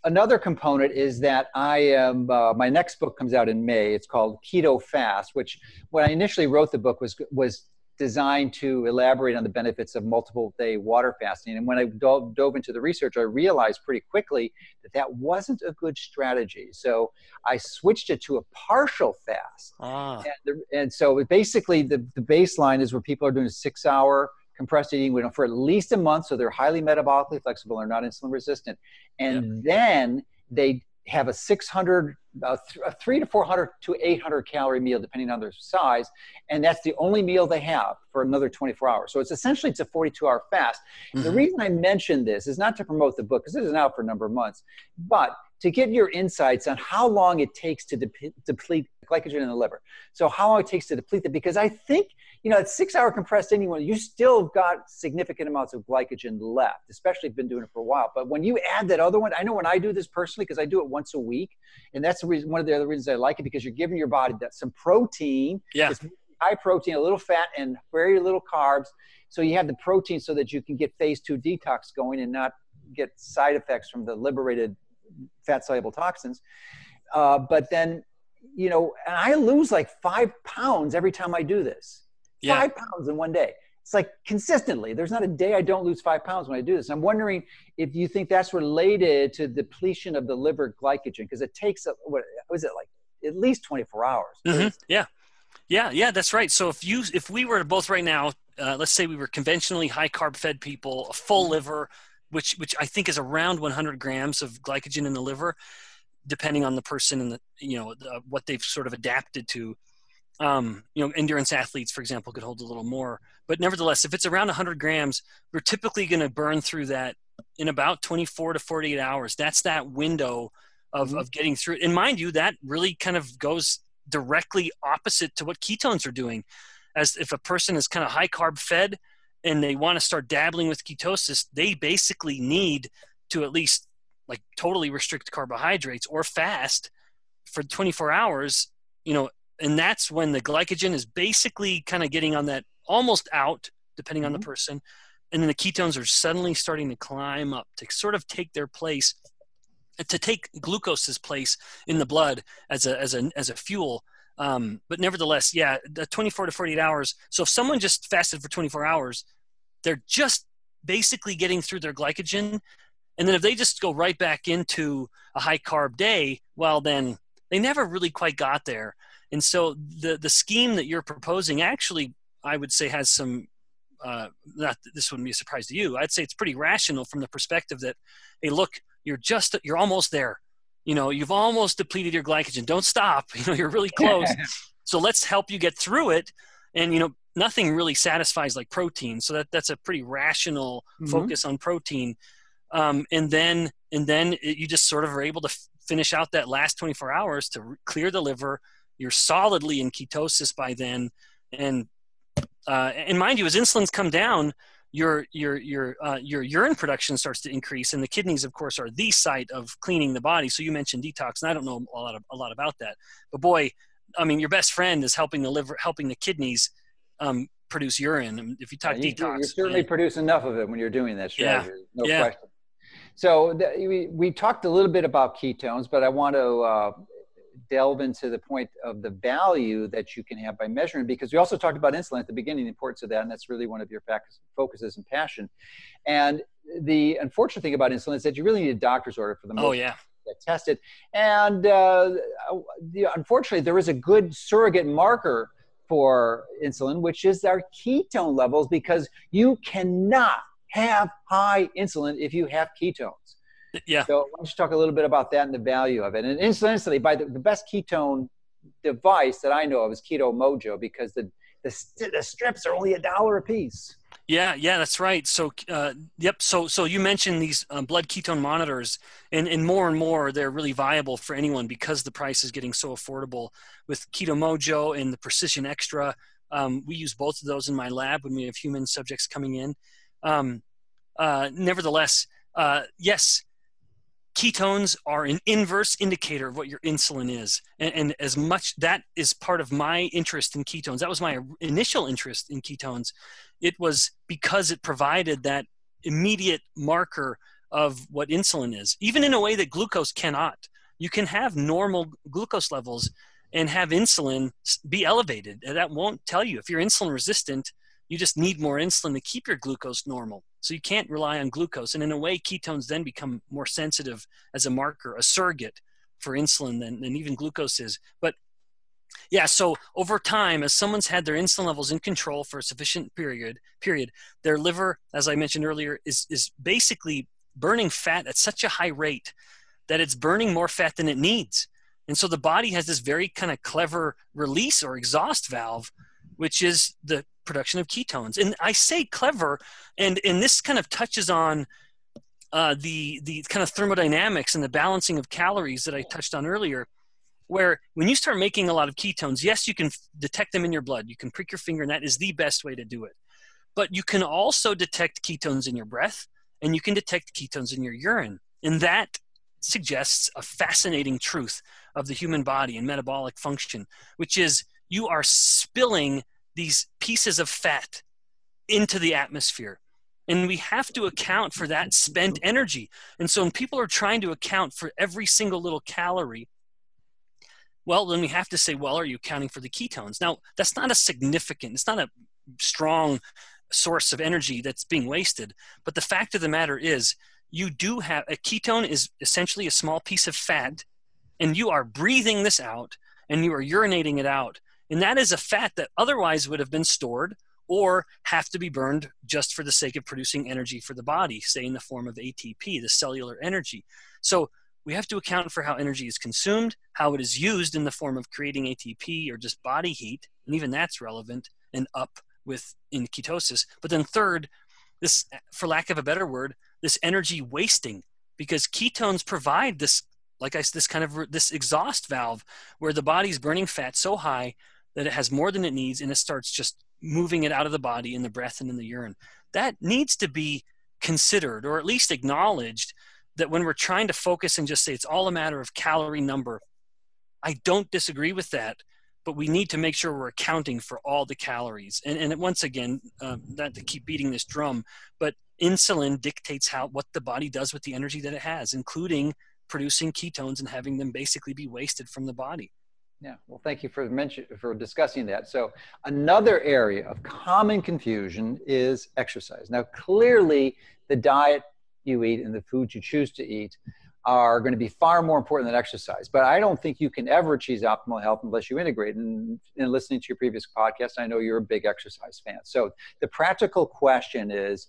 another component is that I am. Uh, my next book comes out in May. It's called Keto Fast, which when I initially wrote the book was was designed to elaborate on the benefits of multiple day water fasting. And when I dove, dove, into the research, I realized pretty quickly that that wasn't a good strategy. So I switched it to a partial fast. Ah. And, the, and so basically, the, the baseline is where people are doing a six hour compressed eating window for at least a month. So they're highly metabolically flexible and not insulin resistant. And then they have a 600 a three to 400 to 800 calorie meal depending on their size and that's the only meal they have for another 24 hours so it's essentially it's a 42 hour fast mm-hmm. the reason i mention this is not to promote the book because it is out for a number of months but to get your insights on how long it takes to de- deplete glycogen in the liver. So how long it takes to deplete it, because I think, you know, at six hour compressed anyone, you still got significant amounts of glycogen left, especially if you've been doing it for a while. But when you add that other one, I know when I do this personally, because I do it once a week, and that's the reason, one of the other reasons I like it, because you're giving your body that some protein, yeah. high protein, a little fat, and very little carbs. So you have the protein so that you can get phase two detox going and not get side effects from the liberated fat soluble toxins. Uh, but then you know, and I lose like five pounds every time I do this. Yeah. Five pounds in one day. It's like consistently. There's not a day I don't lose five pounds when I do this. I'm wondering if you think that's related to depletion of the liver glycogen because it takes a, what was it like at least 24 hours. Mm-hmm. Yeah, yeah, yeah. That's right. So if you if we were both right now, uh, let's say we were conventionally high carb fed people, a full mm-hmm. liver, which which I think is around 100 grams of glycogen in the liver depending on the person and the you know the, what they've sort of adapted to um, you know endurance athletes for example could hold a little more. But nevertheless if it's around 100 grams we're typically going to burn through that in about 24 to 48 hours. That's that window of, mm-hmm. of getting through. It and mind you that really kind of goes directly opposite to what ketones are doing. As if a person is kind of high carb fed and they want to start dabbling with ketosis they basically need to at least like totally restrict carbohydrates or fast for 24 hours, you know, and that's when the glycogen is basically kind of getting on that almost out, depending mm-hmm. on the mm-hmm. person. And then the ketones are suddenly starting to climb up to sort of take their place, to take glucose's place in the blood as a, as a, as a fuel. Um, but nevertheless, yeah, the 24 to 48 hours. So if someone just fasted for 24 hours, they're just basically getting through their glycogen and then if they just go right back into a high carb day, well, then they never really quite got there. And so the the scheme that you're proposing actually, I would say, has some. Uh, not this wouldn't be a surprise to you. I'd say it's pretty rational from the perspective that, hey, look, you're just you're almost there. You know, you've almost depleted your glycogen. Don't stop. [LAUGHS] You know, you're really close. [LAUGHS] so let's help you get through it. And you know, nothing really satisfies like protein. So that that's a pretty rational mm-hmm. focus on protein um, and then and then it, you just sort of are able to f- finish out that last 24 hours to re- clear the liver you're solidly in ketosis by then. And uh, and mind you as insulin's come down your your your uh, your urine production starts to increase. And the kidneys of course are the site of cleaning the body. So you mentioned detox and i don't know a lot of, a lot about that. But boy i mean your best friend is helping the liver helping the kidneys um, produce urine. If you talk yeah, you, detox you certainly produce enough of it when you're doing that strategy yeah, no yeah. question. So the, we, we talked a little bit about ketones, but I want to uh, delve into the point of the value that you can have by measuring because we also talked about insulin at the beginning, the importance of that, and that's really one of your focuses and passion. And the unfortunate thing about insulin is that you really need a doctor's order for the most oh yeah get tested. And uh, the, unfortunately, there is a good surrogate marker for insulin, which is our ketone levels, because you cannot have high insulin if you have ketones. [LAUGHS] Yeah. So why don't you talk a little bit about that and the value of it? And incidentally, by the, the best ketone device that I know of is Keto Mojo because the the, the strips are only a dollar a piece. Yeah, yeah, that's right. So, uh, yep. So, so you mentioned these um, blood ketone monitors, and and more and more they're really viable for anyone because the price is getting so affordable with Keto Mojo and the Precision Extra. Um, we use both of those in my lab when we have human subjects coming in, um, uh, nevertheless, uh, yes, ketones are an inverse indicator of what your insulin is. And, and, as much that is part of my interest in ketones, that was my initial interest in ketones. It was because it provided that immediate marker of what insulin is, even in a way that glucose cannot. You can have normal glucose levels and have insulin be elevated. And that won't tell you. If you're insulin resistant, you just need more insulin to keep your glucose normal. So you can't rely on glucose. And in a way, ketones then become more sensitive as a marker, a surrogate for insulin than, than even glucose is. But yeah, so over time, as someone's had their insulin levels in control for a sufficient period, period, their liver, as I mentioned earlier, is is basically burning fat at such a high rate that it's burning more fat than it needs. And so the body has this very kind of clever release or exhaust valve, which is the production of ketones. And I say clever, and and this kind of touches on uh, the the kind of thermodynamics and the balancing of calories that I touched on earlier. Where when you start making a lot of ketones, yes, you can detect them in your blood. You can prick your finger, and that is the best way to do it. But you can also detect ketones in your breath, and you can detect ketones in your urine, and that suggests a fascinating truth of the human body and metabolic function, which is you are spilling these pieces of fat into the atmosphere. And we have to account for that spent energy. And so when people are trying to account for every single little calorie, well, then we have to say, well, are you accounting for the ketones? Now, that's not a significant, it's not a strong source of energy that's being wasted. But the fact of the matter is, you do have a ketone is essentially a small piece of fat, and you are breathing this out and you are urinating it out and that is a fat that otherwise would have been stored or have to be burned just for the sake of producing energy for the body, say in the form of ATP, the cellular energy. So we have to account for how energy is consumed, how it is used in the form of creating ATP or just body heat, and even that's relevant and up with in ketosis. But then third, this for lack of a better word, this energy wasting because ketones provide this like I this kind of this exhaust valve where the body's burning fat so high that it has more than it needs and it starts just moving it out of the body in the breath and in the urine. That needs to be considered or at least acknowledged that when we're trying to focus and just say it's all a matter of calorie number, I don't disagree with that, but we need to make sure we're accounting for all the calories. And, and once again, uh, not to keep beating this drum, but insulin dictates how what the body does with the energy that it has, including producing ketones and having them basically be wasted from the body. Yeah, well, thank you for mention for discussing that. So, another area of common confusion is exercise. Now, clearly, the diet you eat and the foods you choose to eat are going to be far more important than exercise. But I don't think you can ever achieve optimal health unless you integrate. And in listening to your previous podcast, I know you're a big exercise fan. So, the practical question is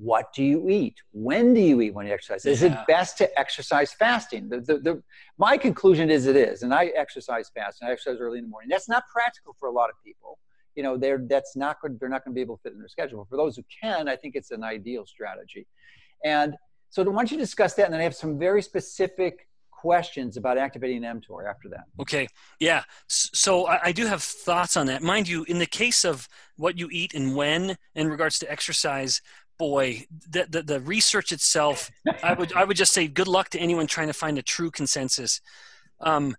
what do you eat? When do you eat when you exercise? Is yeah. it best to exercise fasting? The, the, the, my conclusion is it is. And I exercise fasting. I exercise early in the morning. That's not practical for a lot of people. You know, they're, that's not good. They're not going to be able to fit in their schedule. For those who can, I think it's an ideal strategy. And so why don't you discuss that? And then I have some very specific questions about activating mTOR after that. Okay. Yeah. So I, I, do have thoughts on that. Mind you, in the case of what you eat and when in regards to exercise, boy, the, the, the research itself, I would I would just say good luck to anyone trying to find a true consensus. Um,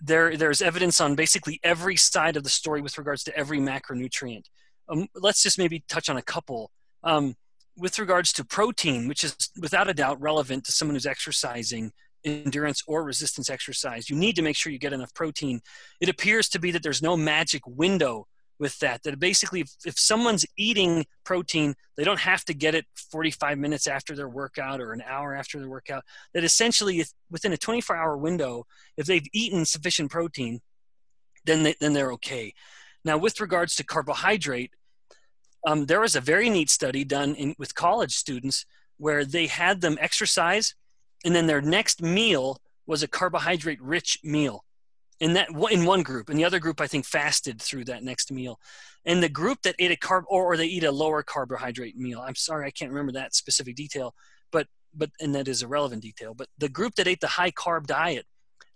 there there's evidence on basically every side of the story with regards to every macronutrient. Um, let's just maybe touch on a couple. Um, with regards to protein, which is without a doubt relevant to someone who's exercising endurance or resistance exercise, you need to make sure you get enough protein. It appears to be that there's no magic window with that that basically if, if someone's eating protein they don't have to get it 45 minutes after their workout or an hour after their workout that essentially if, within a 24 hour window if they've eaten sufficient protein then they, then they're okay. Now with regards to carbohydrate um, there was a very neat study done in, with college students where they had them exercise and then their next meal was a carbohydrate rich meal in that in one group and the other group i think fasted through that next meal. And the group that ate a carb or, or they eat a lower carbohydrate meal i'm sorry i can't remember that specific detail but but and that is a relevant detail but the group that ate the high carb diet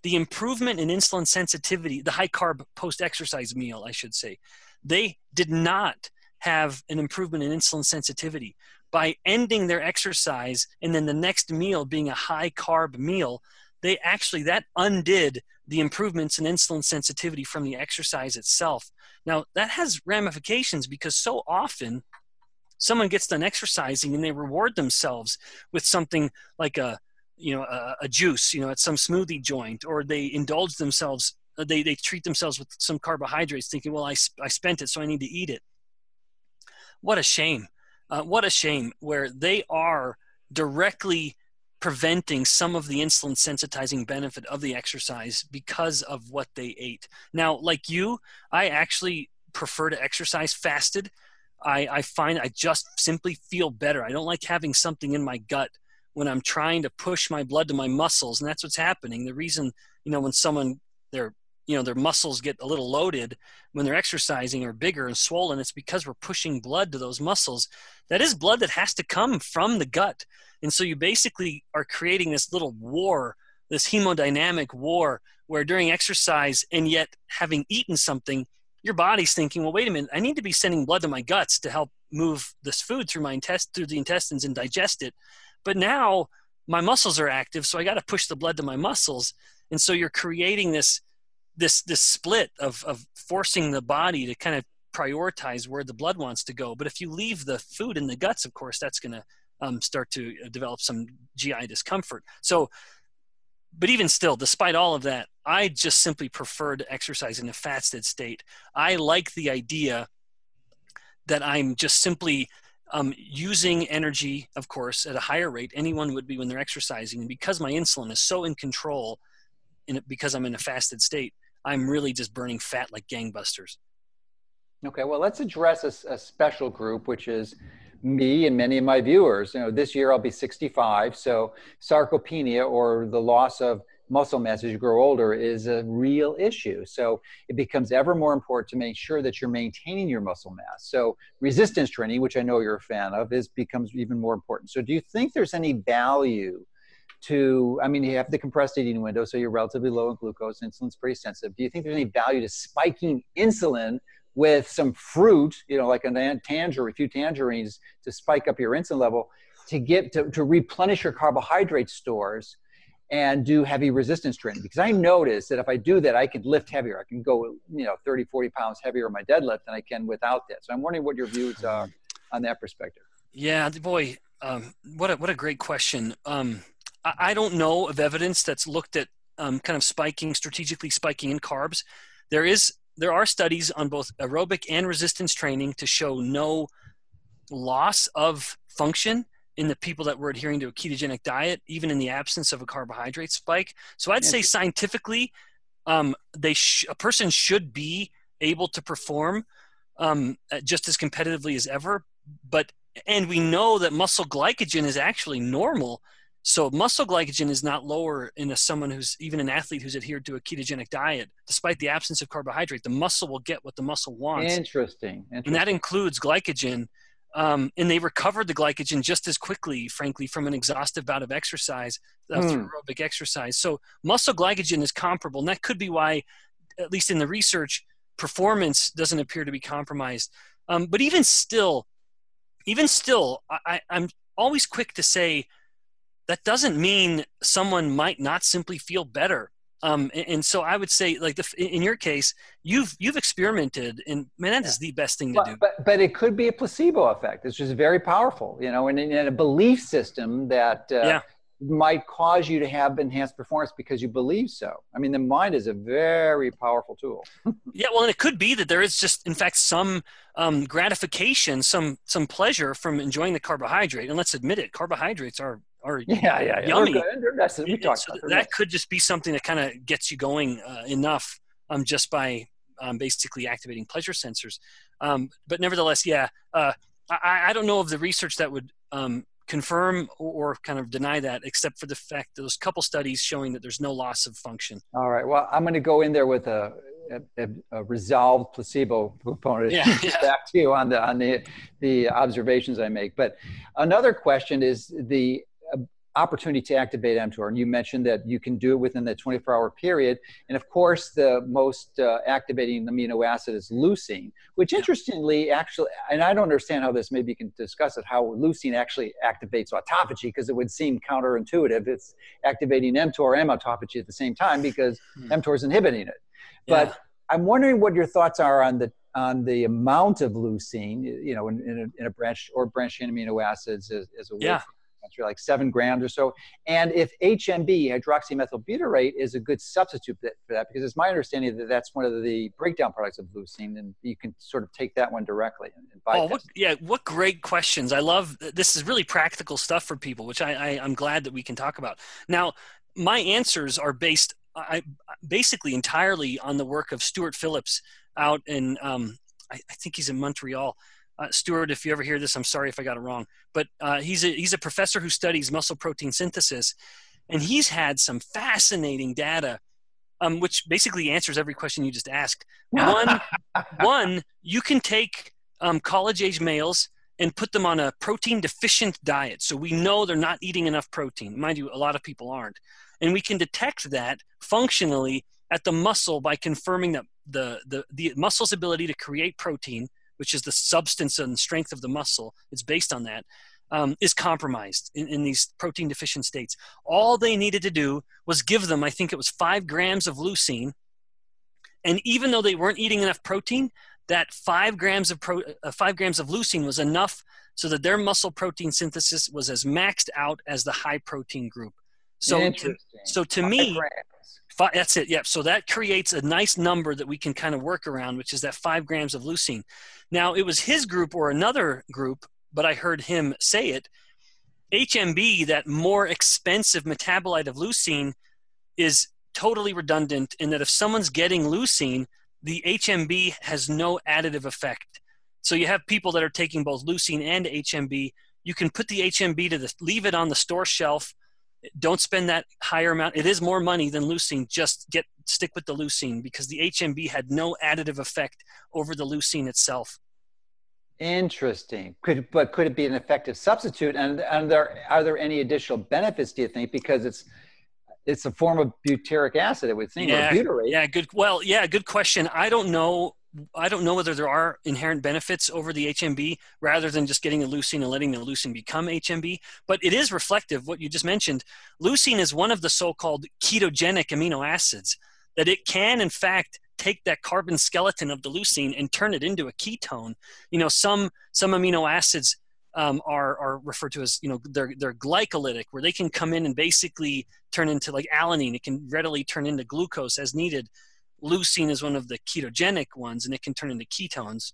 the improvement in insulin sensitivity the high carb post exercise meal i should say they did not have an improvement in insulin sensitivity. By ending their exercise and then the next meal being a high carb meal they actually that undid the improvements in insulin sensitivity from the exercise itself. Now, that has ramifications because so often someone gets done exercising and they reward themselves with something like a you know a, a juice you know at some smoothie joint or they indulge themselves uh, they, they treat themselves with some carbohydrates thinking well I, I spent it so i need to eat it what a shame uh, what a shame where they are directly preventing some of the insulin sensitizing benefit of the exercise because of what they ate now like you i actually prefer to exercise fasted I, I find I just simply feel better. I don't like having something in my gut when I'm trying to push my blood to my muscles, and that's what's happening. The reason, you know, when someone their you know their muscles get a little loaded when they're exercising or bigger and swollen, it's because we're pushing blood to those muscles. That is blood that has to come from the gut, and so you basically are creating this little war, this hemodynamic war, where during exercise and yet having eaten something your body's thinking, well, wait a minute, I need to be sending blood to my guts to help move this food through my intest through the intestines and digest it. But now my muscles are active, so I got to push the blood to my muscles. And so you're creating this this this split of of forcing the body to kind of prioritize where the blood wants to go. But if you leave the food in the guts, of course, that's going to um, start to develop some GI discomfort. So but even still, despite all of that, I just simply prefer to exercise in a fasted state. I like the idea that I'm just simply um, using energy, of course, at a higher rate. Anyone would be when they're exercising. And because my insulin is so in control, in, because I'm in a fasted state, I'm really just burning fat like gangbusters. Okay, well, let's address a, a special group, which is me and many of my viewers. You know, this year I'll be 65, so sarcopenia or the loss of muscle mass as you grow older is a real issue. So it becomes ever more important to make sure that you're maintaining your muscle mass. So resistance training, which I know you're a fan of, is becomes even more important. So do you think there's any value to I mean you have the compressed eating window, so you're relatively low in glucose, insulin's pretty sensitive. Do you think there's any value to spiking insulin with some fruit, you know, like a tangerine, a few tangerines to spike up your insulin level to get to, to replenish your carbohydrate stores and do heavy resistance training? Because i notice that if i do that i can lift heavier. I can go you know 30 40 pounds heavier on my deadlift than i can without that. So i'm wondering what your views are on that perspective. Yeah boy um, what, a, what a great question. Um, I, don't know of evidence that's looked at um, kind of spiking strategically spiking in carbs there is there are studies on both aerobic and resistance training to show no loss of function in the people that were adhering to a ketogenic diet, even in the absence of a carbohydrate spike. So I'd say scientifically, um, they sh- a person should be able to perform um, just as competitively as ever. But and we know that muscle glycogen is actually normal so muscle glycogen is not lower in a, someone who's even an athlete who's adhered to a ketogenic diet, despite the absence of carbohydrate. The muscle will get what the muscle wants. Interesting. Interesting. And that includes glycogen. Um, and they recovered the glycogen just as quickly, frankly, from an exhaustive bout of exercise uh, through aerobic exercise. So muscle glycogen is comparable, and that could be why, at least in the research, performance doesn't appear to be compromised. Um, but even still, even still, I, I'm always quick to say that doesn't mean someone might not simply feel better. Um, and, and, so I would say, like the, in your case, you've you've experimented, and man, that yeah. is the best thing to but, do. But but it could be a placebo effect. It's just very powerful, you know, and in a belief system that uh, yeah. might cause you to have enhanced performance because you believe so. I mean, the mind is a very powerful tool. [LAUGHS] yeah, well, and it could be that there is just, in fact, some um, gratification, some some pleasure from enjoying the carbohydrate. And let's admit it, carbohydrates are are [LAUGHS] yeah, yeah, yeah. yummy. We talked so that could just be something that kind of gets you going uh, enough um, just by um, basically activating pleasure sensors. Um, but nevertheless, yeah, uh, I, I, don't know of the research that would um, confirm or, or, kind of deny that, except for the fact that those couple studies showing that there's no loss of function. All right. Well, I'm going to go in there with a, a, a resolved placebo component yeah, [LAUGHS] yeah. back to you on the on the the observations I make. But another question is the opportunity to activate mTOR. And you mentioned that you can do it within the 24 hour period. And of course, the most uh, activating amino acid is leucine, which interestingly, actually, and I don't understand how this, maybe you can discuss it, how leucine actually activates autophagy, because it would seem counterintuitive. It's activating mTOR and autophagy at the same time because hmm. mTOR is inhibiting it. But yeah. I'm wondering what your thoughts are on the on the amount of leucine, you know, in, in, a, in a branch or branched chain amino acids as, as a yeah like seven grams or so. And if HMB, hydroxymethylbutyrate, is a good substitute for that, because it's my understanding that that's one of the breakdown products of leucine, and you can sort of take that one directly. And, oh, what, yeah, what great questions! I love this. Is really practical stuff for people, which I, I I'm glad that we can talk about. Now, my answers are based, I basically entirely on the work of Stuart Phillips out in, um, I, I think he's in Montreal uh, Stuart, if you ever hear this, I'm sorry if I got it wrong, but uh, he's a he's a professor who studies muscle protein synthesis, and he's had some fascinating data, um, which basically answers every question you just asked. One, [LAUGHS] one, you can take um, college age males and put them on a protein deficient diet, so we know they're not eating enough protein. Mind you, a lot of people aren't, and we can detect that functionally at the muscle by confirming that the, the, the muscle's ability to create protein which is the substance and strength of the muscle, it's based on that, um, is compromised in, in these protein deficient states. All they needed to do was give them, I think it was five grams of leucine. And even though they weren't eating enough protein, that five grams of pro, uh, five grams of leucine was enough so that their muscle protein synthesis was as maxed out as the high protein group. So, to, so to me. Five, that's it. Yep. So that creates a nice number that we can kind of work around, which is that five grams of leucine. Now, it was his group or another group, but I heard him say it. HMB, that more expensive metabolite of leucine, is totally redundant in that if someone's getting leucine, the HMB has no additive effect. So you have people that are taking both leucine and HMB. You can put the HMB to the leave it on the store shelf don't spend that higher amount. It is more money than leucine. Just get stick with the leucine because the HMB had no additive effect over the leucine itself. Interesting. Could but could it be an effective substitute? And and there are there any additional benefits? Do you think because it's it's a form of butyric acid, it would seem, yeah, or butyrate. Yeah, good. Well, yeah, good question. I don't know I don't know whether there are inherent benefits over the HMB rather than just getting the leucine and letting the leucine become HMB, but it is reflective what you just mentioned. Leucine is one of the so-called ketogenic amino acids that it can in fact take that carbon skeleton of the leucine and turn it into a ketone. You know, some some amino acids um, are are referred to as you know they're they're glycolytic, where they can come in and basically turn into like alanine. It can readily turn into glucose as needed leucine is one of the ketogenic ones and it can turn into ketones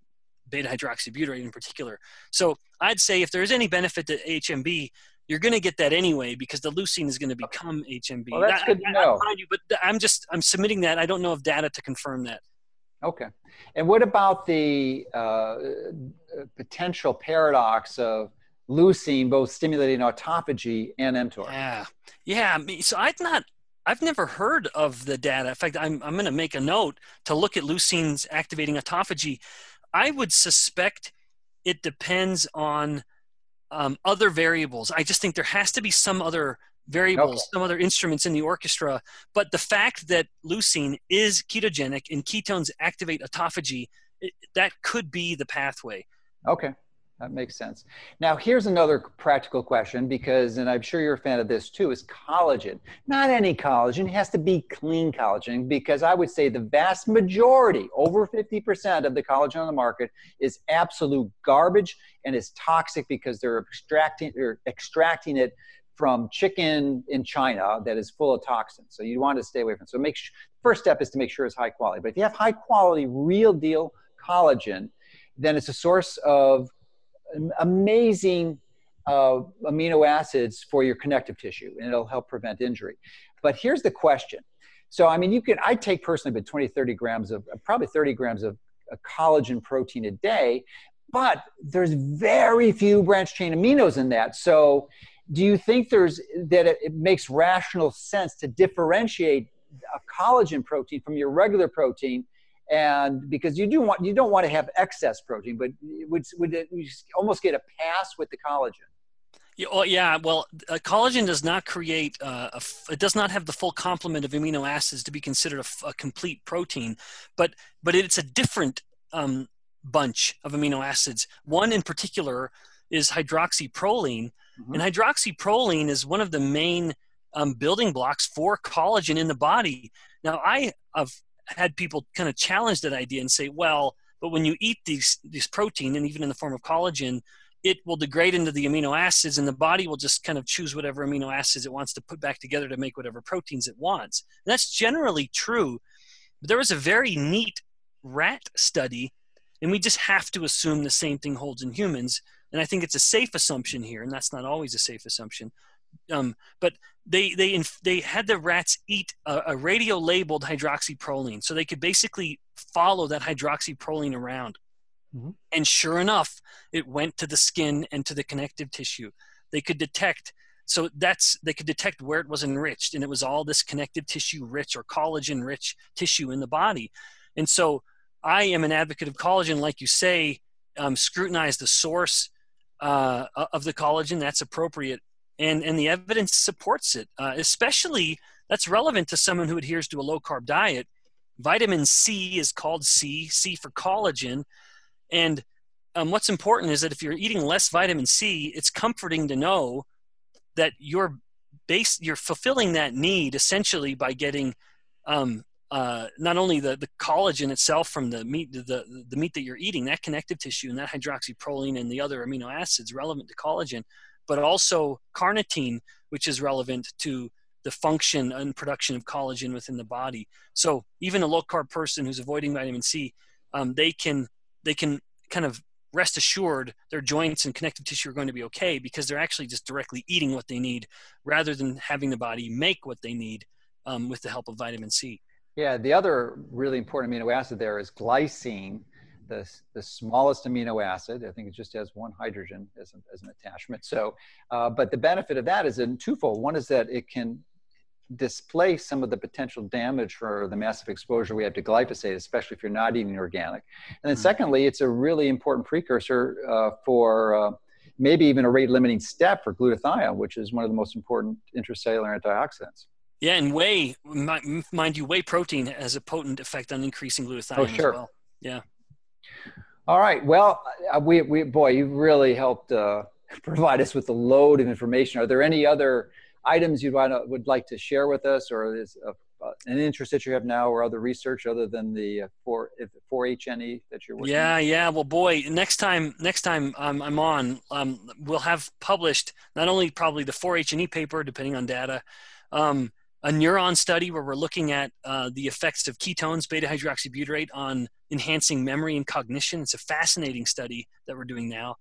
beta hydroxybutyrate in particular. So i'd say if there's any benefit to hmb you're going to get that anyway because the leucine is going to become hmb well, that's good to know. I, you, but i'm just i'm submitting that. I don't know of data to confirm that. Okay. And what about the uh, potential paradox of leucine both stimulating autophagy and mtor? Yeah. Yeah so i've not I've never heard of the data. In fact, I'm, I'm going to make a note to look at leucine's activating autophagy. I would suspect it depends on um, other variables. I just think there has to be some other variables, okay. some other instruments in the orchestra. But the fact that leucine is ketogenic and ketones activate autophagy, it, that could be the pathway. Okay. That makes sense. Now, here's another practical question because, and I'm sure you're a fan of this too, is collagen. Not any collagen, it has to be clean collagen because I would say the vast majority, over 50% of the collagen on the market is absolute garbage and is toxic because they're extracting, they're extracting it from chicken in China that is full of toxins. So you want to stay away from it. So make first step is to make sure it's high quality. But if you have high quality, real deal collagen, then it's a source of amazing uh, amino acids for your connective tissue, and it'll help prevent injury. But here's the question. So, I mean, you can, I take personally about 20, 30 grams of, probably 30 grams of collagen protein a day, but there's very few branch chain aminos in that. So, do you think there's that it, it makes rational sense to differentiate a collagen protein from your regular protein and because you do want you don't want to have excess protein, but would would it, almost get a pass with the collagen? Yeah, well, yeah, well, uh, collagen does not create, uh, it does not have the full complement of amino acids to be considered a, complete protein, but but it's a different um, bunch of amino acids. One in particular is hydroxyproline, mm-hmm. and hydroxyproline is one of the main um, building blocks for collagen in the body. Now, I have had people kind of challenge that idea and say, well, But when you eat these these protein, and even in the form of collagen, it will degrade into the amino acids, and the body will just kind of choose whatever amino acids it wants to put back together to make whatever proteins it wants. And that's generally true. But there was a very neat rat study, and we just have to assume the same thing holds in humans. And I think it's a safe assumption here, and that's not always a safe assumption. Um, but they they they had the rats eat a, a radio labeled hydroxyproline, so they could basically follow that hydroxyproline around. Mm-hmm. And sure enough, it went to the skin and to the connective tissue. They could detect so that's they could detect where it was enriched and it was all this connective tissue rich or collagen rich tissue in the body and so i am an advocate of collagen like you say um, scrutinize the source uh, of the collagen that's appropriate and and the evidence supports it. Uh, especially that's relevant to someone who adheres to a low carb diet. Vitamin C is called C, C for collagen, and um, what's important is that if you're eating less vitamin C, it's comforting to know that you're base you're fulfilling that need essentially by getting um, uh, not only the, the collagen itself from the meat the, the meat that you're eating that connective tissue and that hydroxyproline and the other amino acids relevant to collagen but also carnitine, which is relevant to the function and production of collagen within the body. So even a low carb person who's avoiding vitamin C, um, they can they can kind of rest assured their joints and connective tissue are going to be okay because they're actually just directly eating what they need rather than having the body make what they need um, with the help of vitamin C. Yeah, the other really important amino acid there is glycine, the, the smallest amino acid. I think it just has one hydrogen as, a, as an attachment. So, uh, but the benefit of that is in twofold. One is that it can displace some of the potential damage for the massive exposure we have to glyphosate, especially if you're not eating organic. And then, mm-hmm. secondly, it's a really important precursor uh, for uh, maybe even a rate limiting step for glutathione, which is one of the most important intracellular antioxidants. Yeah, and whey, mind you, whey protein has a potent effect on increasing glutathione oh, sure. as well. Yeah. All right. Well, uh, we, we boy, you really helped uh, [LAUGHS] provide us with a load of information. Are there any other items you would would like to share with us, or is a, uh, an interest that you have now, or other research other than the uh, four four HNE that you're working? Yeah, with? yeah. Well, boy, next time next time I'm on, um, we'll have published not only probably the four HNE paper, depending on data. Um, a neuron study where we're looking at uh, the effects of ketones, beta hydroxybutyrate, on enhancing memory and cognition. It's a fascinating study that we're doing now.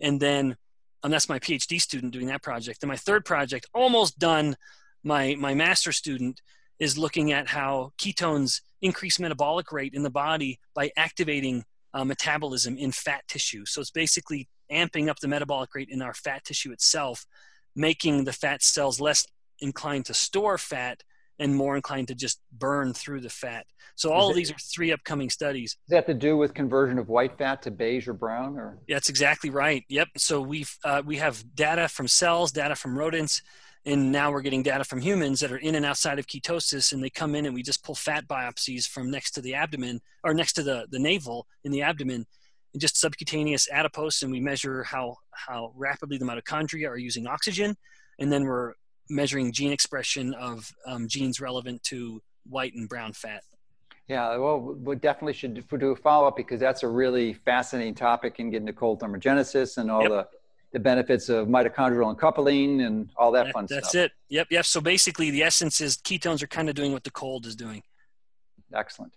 And then, and that's my PhD student doing that project. And my third project, almost done, my, my master student is looking at how ketones increase metabolic rate in the body by activating uh, metabolism in fat tissue. So it's basically amping up the metabolic rate in our fat tissue itself, making the fat cells less inclined to store fat and more inclined to just burn through the fat. So all of these are three upcoming studies. Does that to do with conversion of white fat to beige or brown? Or that's exactly right. Yep. So we've uh, we have data from cells, data from rodents, and now we're getting data from humans that are in and outside of ketosis, and they come in and we just pull fat biopsies from next to the abdomen or next to the the navel in the abdomen. And just subcutaneous adipose, and we measure how how rapidly the mitochondria are using oxygen, and then we're measuring gene expression of um, genes relevant to white and brown fat. Yeah, well, we definitely should do a follow up because that's a really fascinating topic in getting to cold thermogenesis and all yep. the, the benefits of mitochondrial uncoupling and all that, that fun that's stuff. That's it. Yep, yep. So basically, the essence is ketones are kind of doing what the cold is doing. Excellent.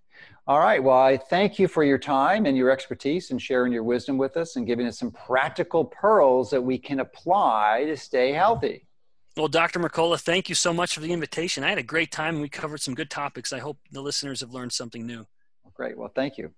All right. Well, I thank you for your time and your expertise and sharing your wisdom with us and giving us some practical pearls that we can apply to stay healthy. Well, Dr. Mercola, thank you so much for the invitation. I had a great time and we covered some good topics. I hope the listeners have learned something new. Great. Well, thank you.